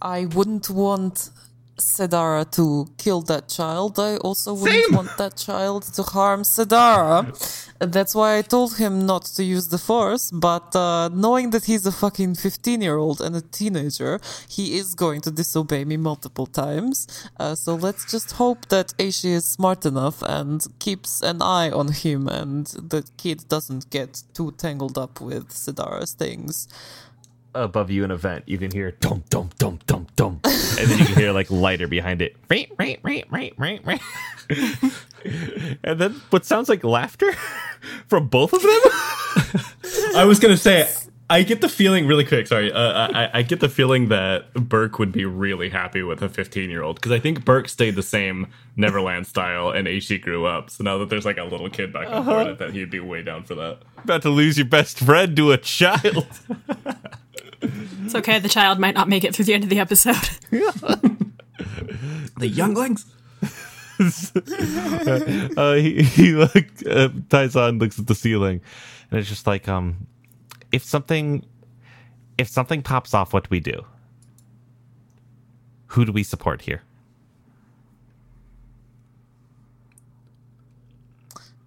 I wouldn't want Sedara to kill that child. I also wouldn't Same. want that child to harm Sedara. That's why I told him not to use the force, but uh, knowing that he's a fucking 15 year old and a teenager, he is going to disobey me multiple times. Uh, so let's just hope that Aishi is smart enough and keeps an eye on him and the kid doesn't get too tangled up with Sedara's things. Above you in a vent, you can hear dum dum dum dum dum, [laughs] and then you can hear like lighter behind it, right, right, right, right, right, right, [laughs] and then what sounds like laughter [laughs] from both of them. I was gonna say, I get the feeling really quick. Sorry, uh, I, I get the feeling that Burke would be really happy with a 15 year old because I think Burke stayed the same Neverland style and Aishi grew up. So now that there's like a little kid back on board, I bet he'd be way down for that. About to lose your best friend to a child. It's okay. The child might not make it through the end of the episode. [laughs] [laughs] The younglings. [laughs] Uh, he he like uh, Tyson looks at the ceiling, and it's just like um, if something, if something pops off, what do we do? Who do we support here?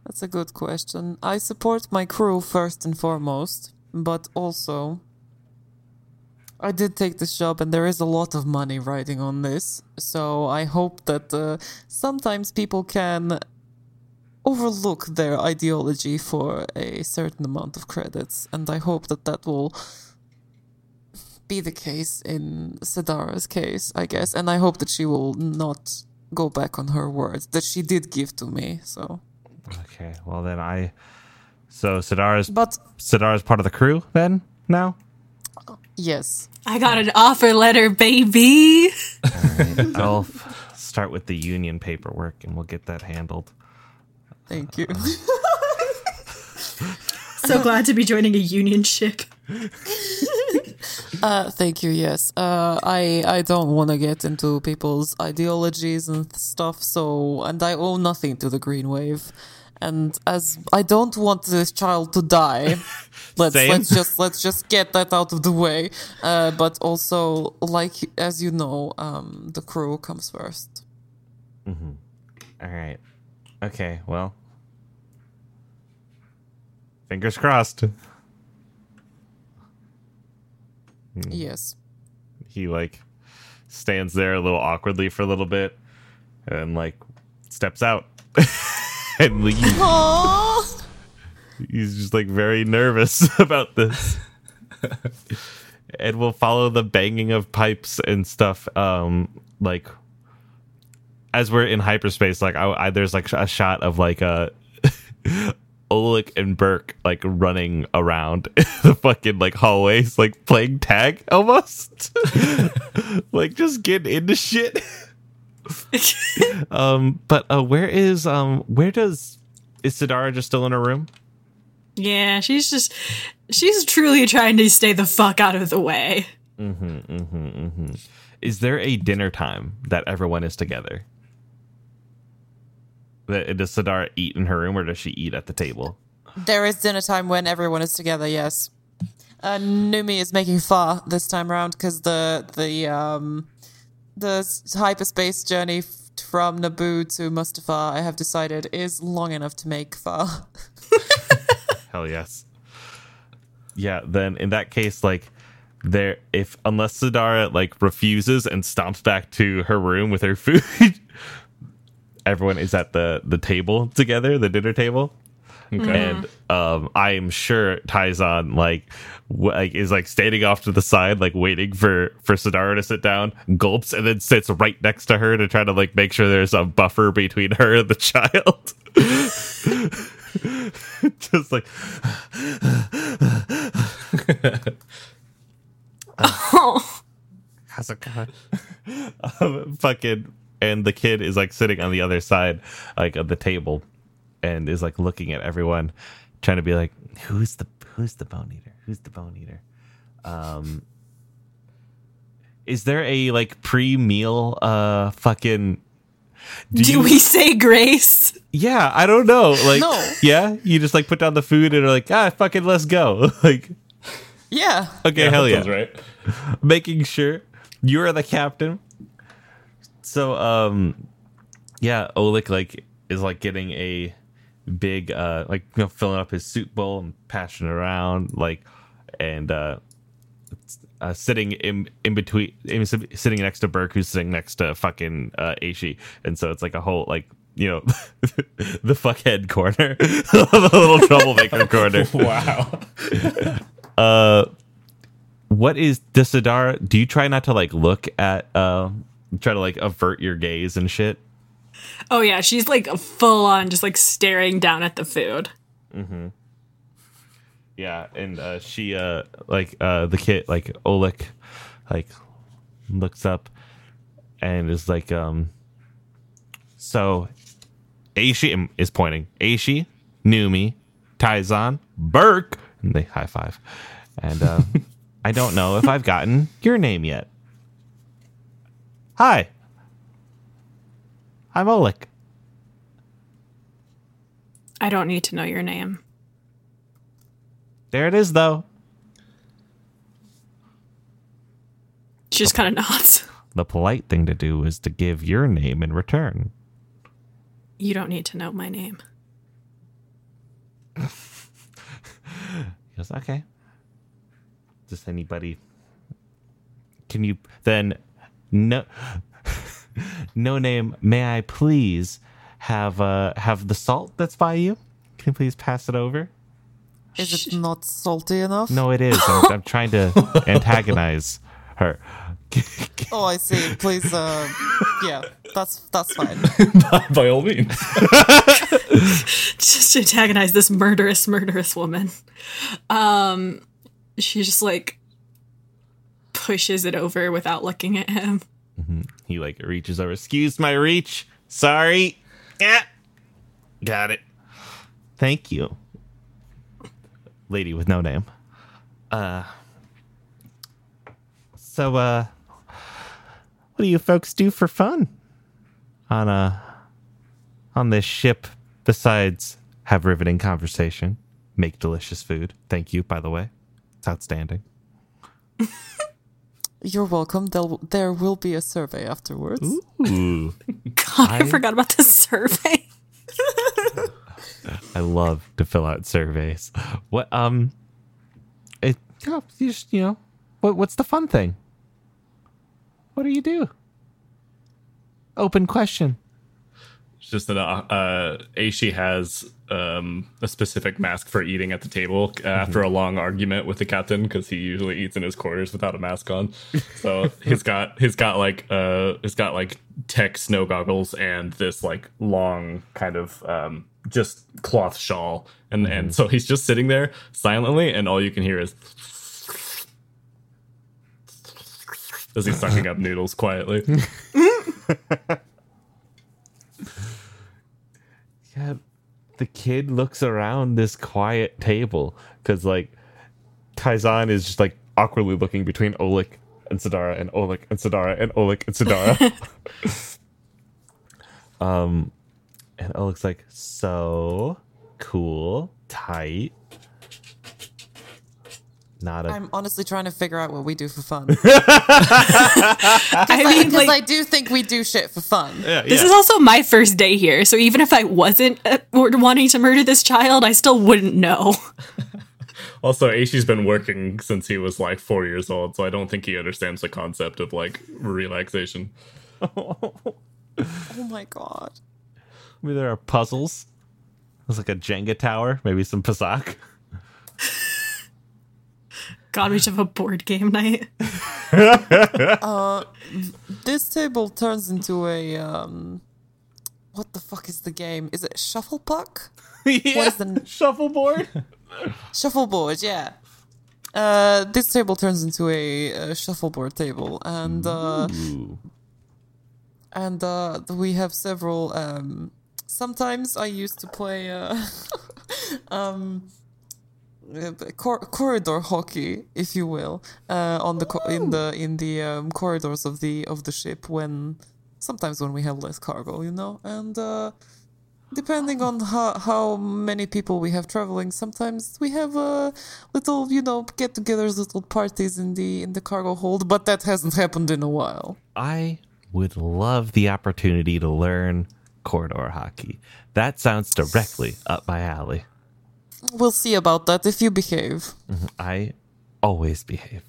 That's a good question. I support my crew first and foremost, but also I did take this job and there is a lot of money riding on this. So I hope that uh, sometimes people can overlook their ideology for a certain amount of credits. And I hope that that will be the case in Sedara's case, I guess. And I hope that she will not go back on her words that she did give to me. So. Okay, well then I. So Sidara's But Sidara's part of the crew then now. Yes, I got an offer letter, baby. [laughs] I'll f- start with the union paperwork and we'll get that handled. thank you. [laughs] So glad to be joining a union ship. Uh, thank you. Yes. Uh, I I don't want to get into people's ideologies and stuff. So, and I owe nothing to the Green Wave. And as I don't want this child to die, [laughs] let's Same. let's just let's just get that out of the way. Uh, but also, like as you know, um, the crew comes first. All right. Okay. Well. Fingers crossed. Yes. He like stands there a little awkwardly for a little bit, and like steps out [laughs] and. He's just like very nervous [laughs] about this. and we'll follow the banging of pipes and stuff. Um, like as we're in hyperspace, like I, I there's like a shot of like a [laughs] Oleg and Burke like running around [laughs] the fucking like hallways, like playing tag almost, like just getting into shit. [laughs] um, but uh, where is um, where does is Sidara just still in her room? Yeah, she's just she's truly trying to stay the fuck out of the way. Is there a dinner time that everyone is together? Does Sidara eat in her room or does she eat at the table? There is dinner time when everyone is together. Yes. Uh, Numi is making pho this time around because the the um the hyperspace journey from Naboo to Mustafar, I have decided is long enough to make pho. [laughs] Hell yes. Yeah, then in that case, like there if unless Sadara like refuses and stomps back to her room with her food, [laughs] everyone is at the the table together, the dinner table. And um I am sure Taizan like w- like is like standing off to the side, like waiting for for Sadara to sit down, gulps, and then sits right next to her to try to like make sure there's a buffer between her and the child. [laughs] Just like how's it going? um, fucking, and the kid is like sitting on the other side, like of the table, and is like looking at everyone, trying to be like, who's the who's the bone eater? Who's the bone eater? Um, is there a like pre meal uh fucking? Do, you- we say grace? Yeah, I don't know. Like, No. yeah, you just like put down the food and are like, ah, fucking, let's go. [laughs] like, Yeah. okay, hell yeah. right. [laughs] making sure you are the captain. So um yeah, Oleg like is like getting a big uh like you know filling up his soup bowl and passing around like and uh uh, sitting in in between, in, sitting next to Burke, who's sitting next to fucking uh, Aishi, and so it's like a whole like you know [laughs] the fuckhead corner, [laughs] the little troublemaker [laughs] corner. Wow. uh what is does Sadara do you try not to like look at uh try to like avert your gaze and shit Oh yeah, she's like full on just like staring down at the food. Mm-hmm. Yeah and uh she uh like uh the kid like oleg like looks up and is like um so aishi is pointing aishi numi taizan burke and they high five and uh [laughs] i don't know if i've gotten your name yet hi i'm oleg I don't need to know your name. there it is though She just kind of nods. the polite thing to do is to give your name in return You don't need to know my name. He goes, okay. Does anybody? Can you then? No, no name. May I please have uh have the salt that's by you? Can you please pass it over? Is it not salty enough? No, it is. I'm, I'm trying to [laughs] antagonize her. [laughs] Oh, I see. Please, uh, yeah, that's that's fine. [laughs] by, by all means. Just to antagonize this murderous, murderous woman. Um, she just like pushes it over without looking at him. He like reaches over. Excuse my reach. Sorry. Yeah. Got it. Thank you. Lady with no name. Uh So uh what do you folks do for fun on uh on this ship besides have riveting conversation, make delicious food. Thank you, by the way. It's outstanding. [laughs] You're welcome. There'll, there will be a survey afterwards. Ooh. [laughs] God, I, forgot about the survey. [laughs] I love to fill out surveys. What um it you know, you just you know what what's the fun thing? What do you do? Open question. Just that uh, uh, Aishi has um, a specific mask for eating at the table after a long argument with the captain because he usually eats in his quarters without a mask on. [laughs] So he's got he's got like uh he's got like tech snow goggles and this like long kind of um just cloth shawl and and so he's just sitting there silently and all you can hear is as he's sucking up [laughs] noodles quietly. [laughs] Yeah, the kid looks around this quiet table because like Taizan is just like awkwardly looking between Oleg and Sadara and Oleg and Sadara and Oleg and Sadara. [laughs] um, and Oleg's like, so cool, tight. Not a. I'm honestly trying to figure out what we do for fun. [laughs] [laughs] I mean, Because like, I do think we do shit for fun. yeah, this yeah. is also my first day here, so even if I wasn't uh, wanting to murder this child, I still wouldn't know. [laughs] Also, Aishi's been working since he was like four years old, so I don't think he understands the concept of like relaxation. Oh my god. Maybe there are puzzles. It's like a Jenga tower. Maybe some Pazaak. God, we should have a board game night. [laughs] This table turns into a um what the fuck is the game? Is it shuffle puck? yeah. What is the [laughs] shuffleboard? shuffleboard? Yeah. Uh, this table turns into a, uh shuffleboard table, and uh, and uh, we have several. Um, sometimes I used to play uh, [laughs] um, uh, cor- corridor hockey, if you will, uh, on the co- in the in the um, corridors of the of the ship when sometimes when we have less cargo, you know, and. Uh, depending on how, how many people we have traveling sometimes we have uh, little you know get-togethers little parties in the in the cargo hold but that hasn't happened in a while I would love the opportunity to learn corridor hockey. That sounds directly up my alley. We'll see about that if you behave mm-hmm. I always behave.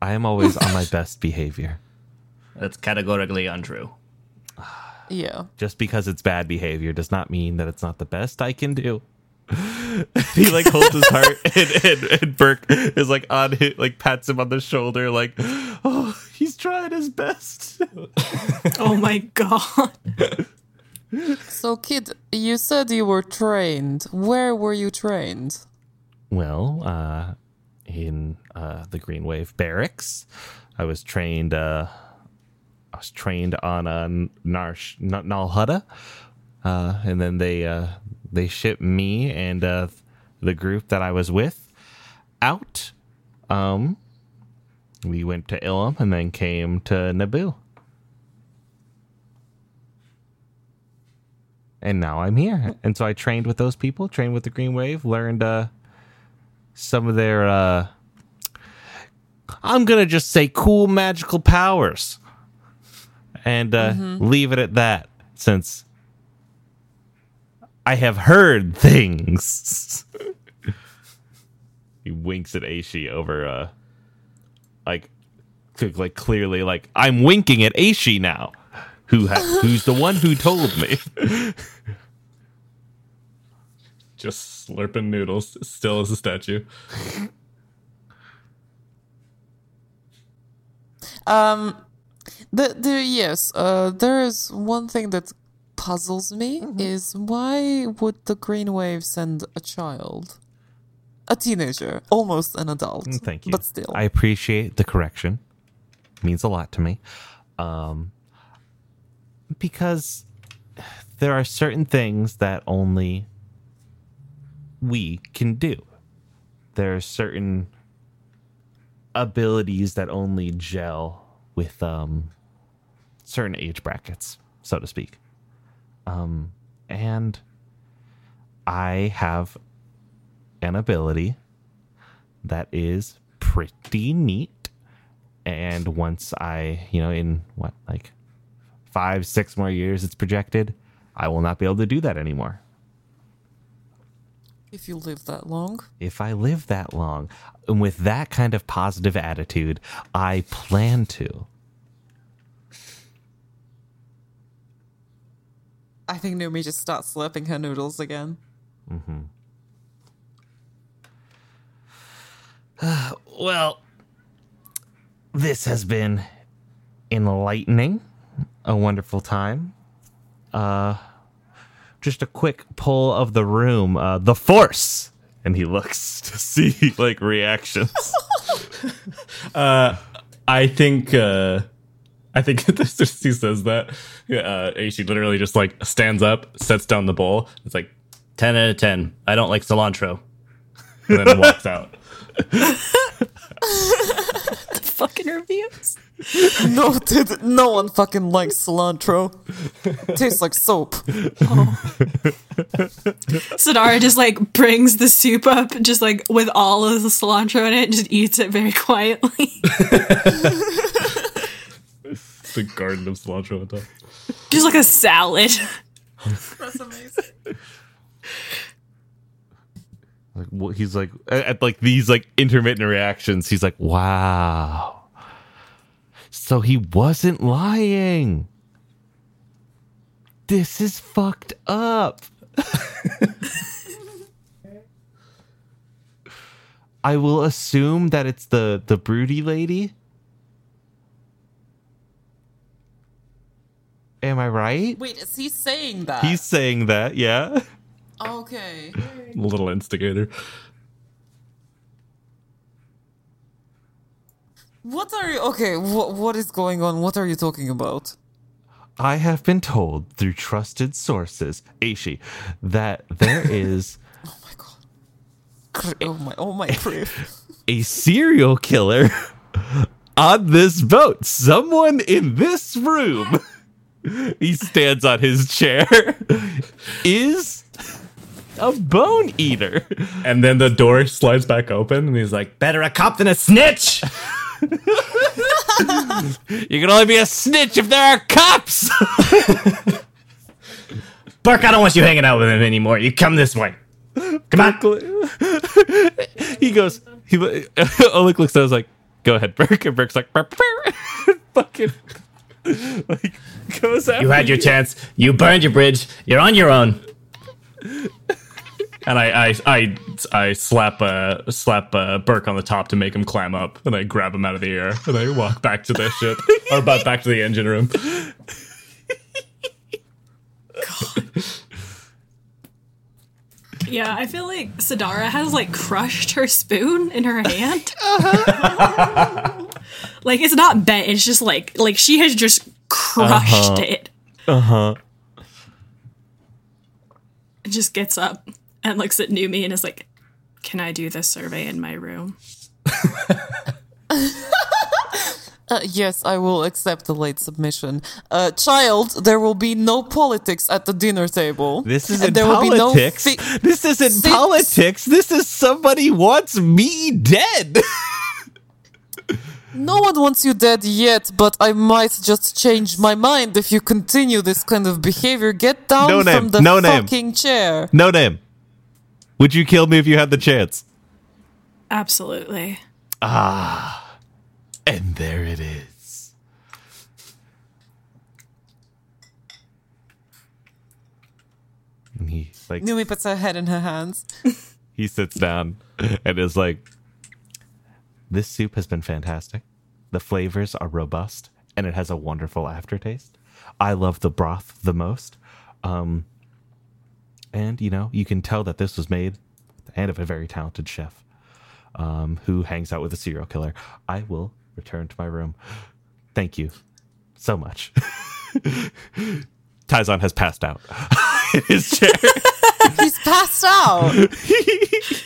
I am always on my [laughs] best behavior. That's categorically untrue. [sighs] yeah Just because it's bad behavior does not mean that it's not the best I can do. [laughs] he like holds his heart [laughs] and, and, and Burke is like on his, like pats him on the shoulder like oh he's trying his best. Oh my god. So kid you said you were trained where were you trained Well, uh, in uh, the Green Wave barracks, I was trained. Uh, I was trained on a Narsh N- uh, and then they uh, they shipped me and uh, the group that I was with out. Um, we went to Ilum and then came to Naboo. And now I'm here. And so I trained with those people, trained with the Green Wave, learned uh, some of their uh I'm gonna just say cool magical powers. And uh leave it at that, since I have heard things. [laughs] he winks at Aishi over uh like like clearly like I'm winking at Aishi now. Who ha- who's the one who told me? Just slurping noodles, still as a statue. Um, the the yes, uh, there is one thing that puzzles me is why would the Green Wave send a child, a teenager, almost an adult? Thank you. but still, I appreciate the correction. means a lot to me. Um, because there are certain things that only we can do. There are certain abilities that only gel with um, certain age brackets, so to speak. Um, and I have an ability that is pretty neat. And once I, you know, in what, like five, six more years, it's projected, I will not be able to do that anymore. if you live that long, If I live that long, and with that kind of positive attitude, I plan to. I think Numi just starts slurping her noodles again. Mm-hmm. [sighs] Well, this has been enlightening, a wonderful time. Uh, just a quick pull of the room. Uh, the Force, and he looks [laughs] to see like reactions. [laughs] I think uh I think as soon as he says that, uh Aishi literally just like stands up, sets down the bowl. It's like 10 out of 10. I don't like cilantro. and then walks out. [laughs] fucking reviews. [laughs] No, Noted. No one fucking likes cilantro. Tastes like soap. Oh. Sadara just like brings the soup up, just like with all of the cilantro in it, and just eats it very quietly. The garden of cilantro on top. just like a salad. That's amazing. Like wh- he's like at, at, like these like intermittent reactions. He's like, "Wow." So he wasn't lying. This is fucked up. [laughs] I will assume that it's the the broody lady. Am I right? Wait, is he saying that? He's saying that, yeah. Okay. [laughs] Little instigator. What are you? Okay, what what is going on? What are you talking about? I have been told through trusted sources, Aishi, that there [laughs] is Oh my god. Oh my, oh my grief. [laughs] a serial killer on this boat. Someone in this room. He stands on his chair. Is a bone eater. And then the door slides back open, and he's like, Better a cop than a snitch. You can only be a snitch if there are cops. Burke, I don't want you hanging out with him anymore. You come this way. Come on. he goes. He Oleg [laughs] looks at us like, "Go ahead, Burke." And Burke's like, "Burr, burr." [laughs] fucking, like goes You had your chance. You burned your bridge. You're on your own. And I, I, I, I slap, uh, slap uh, Burke on the top to make him climb up, and I grab him out of the air, and I walk back to the ship, or back back to the engine room. Yeah, I feel like Sadara has like crushed her spoon in her hand. like it's not bent, it's just like like she has just crushed it. Uh huh. It just gets up and looks at Numi and is like, Can I do this survey in my room? [laughs] Uh, yes, I will accept the late submission. Uh, child, there will be no politics at the dinner table. This isn't there will be no politics. fi- this isn't Six- politics. This is somebody wants me dead. [laughs] No one wants you dead yet, but I might just change my mind if you continue this kind of behavior. Get down No from the no name. fucking chair. no name. Would you kill me if you had the chance? Absolutely. Ah, and there it is. And he like Numi puts her head in her hands. [laughs] he sits down and is like this soup has been fantastic the flavors are robust and it has a wonderful aftertaste i love the broth the most um and you know you can tell that this was made with the hand of a very talented chef um who hangs out with a serial killer. I will return to my room. Thank you so much. [laughs] Taizan has passed out [laughs] in his chair [laughs] He's passed out. [laughs]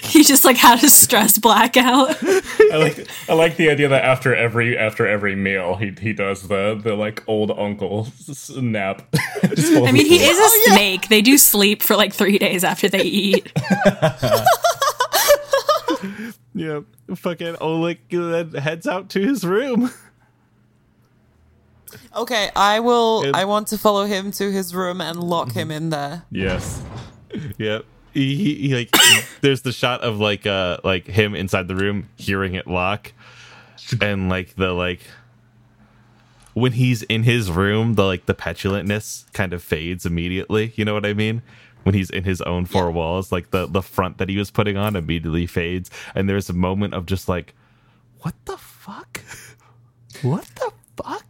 He just like had a stress blackout. I like, I like the idea that after every after every meal, he he does the the like old uncle s- s- nap. [laughs] I mean, he asleep. is a oh, snake. They do sleep for like three days after they eat. Yeah, fucking Oleg uh, heads out to his room. Okay, I will. It- I want to follow him to his room and lock him in there. yes. [laughs] Yep. He, he, he like [coughs] there's the shot of like uh like him inside the room hearing it lock and like the like when he's in his room the like the petulantness kind of fades immediately you know what i mean when he's in his own four walls like the the front that he was putting on immediately fades and there's a moment of just like what the fuck [laughs] what the fuck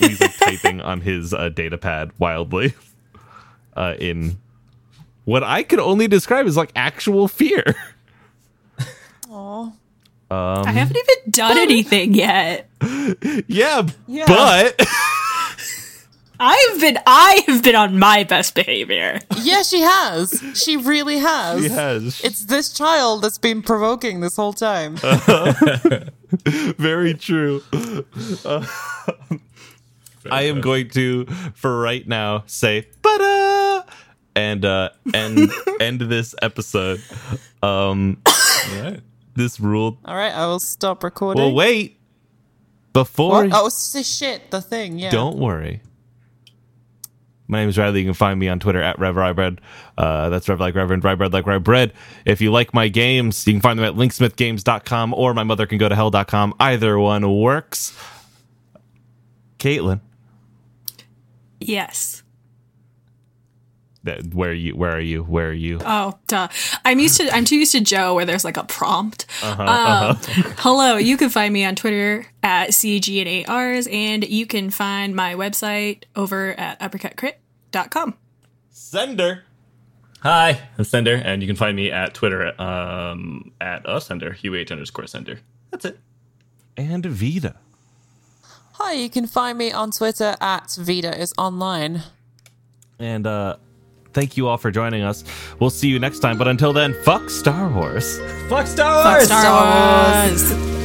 And he's like typing on his uh, data pad wildly uh in what I could only describe as like actual fear. Aw. I haven't even done anything yet. yeah, Yeah. but [laughs] I've been I have been on my best behavior. Yeah, she has. She really has. he has. It's this child that's been provoking this whole time. [laughs] Very true. Uh, [laughs] [laughs] I am going to, for right now, say "ba and uh, end [laughs] end this episode. Um, All right. this ruled. All right, I will stop recording. Well, wait. Before, What? Oh, it's shit, the thing. Yeah. don't worry. My name is Riley. You can find me on Twitter at RevRyeBread. Uh, that's Rev like Reverend, Rye Bread like Rye Bread. If you like my games, you can find them at linksmithgames.com or my mother can go to hell.com. Either one works. Caitlin, Yes. that, where are you? Where are you? Where are you? Oh, duh. I'm used to. I'm too used to Joe, where there's like a prompt. Uh-huh, Um, [laughs] hello, you can find me on Twitter at CG and 8Rs, and you can find my website over at uppercutcrit.com. Sender. Hi, I'm Sender, and you can find me at Twitter um, at a Sender, UH underscore Sender. That's it. And Vita. Hi, you can find me on Twitter at Vida is online. And uh, thank you all for joining us. We'll see you next time. But until then, fuck Star Wars. Fuck Star Fuck Wars! Star Wars.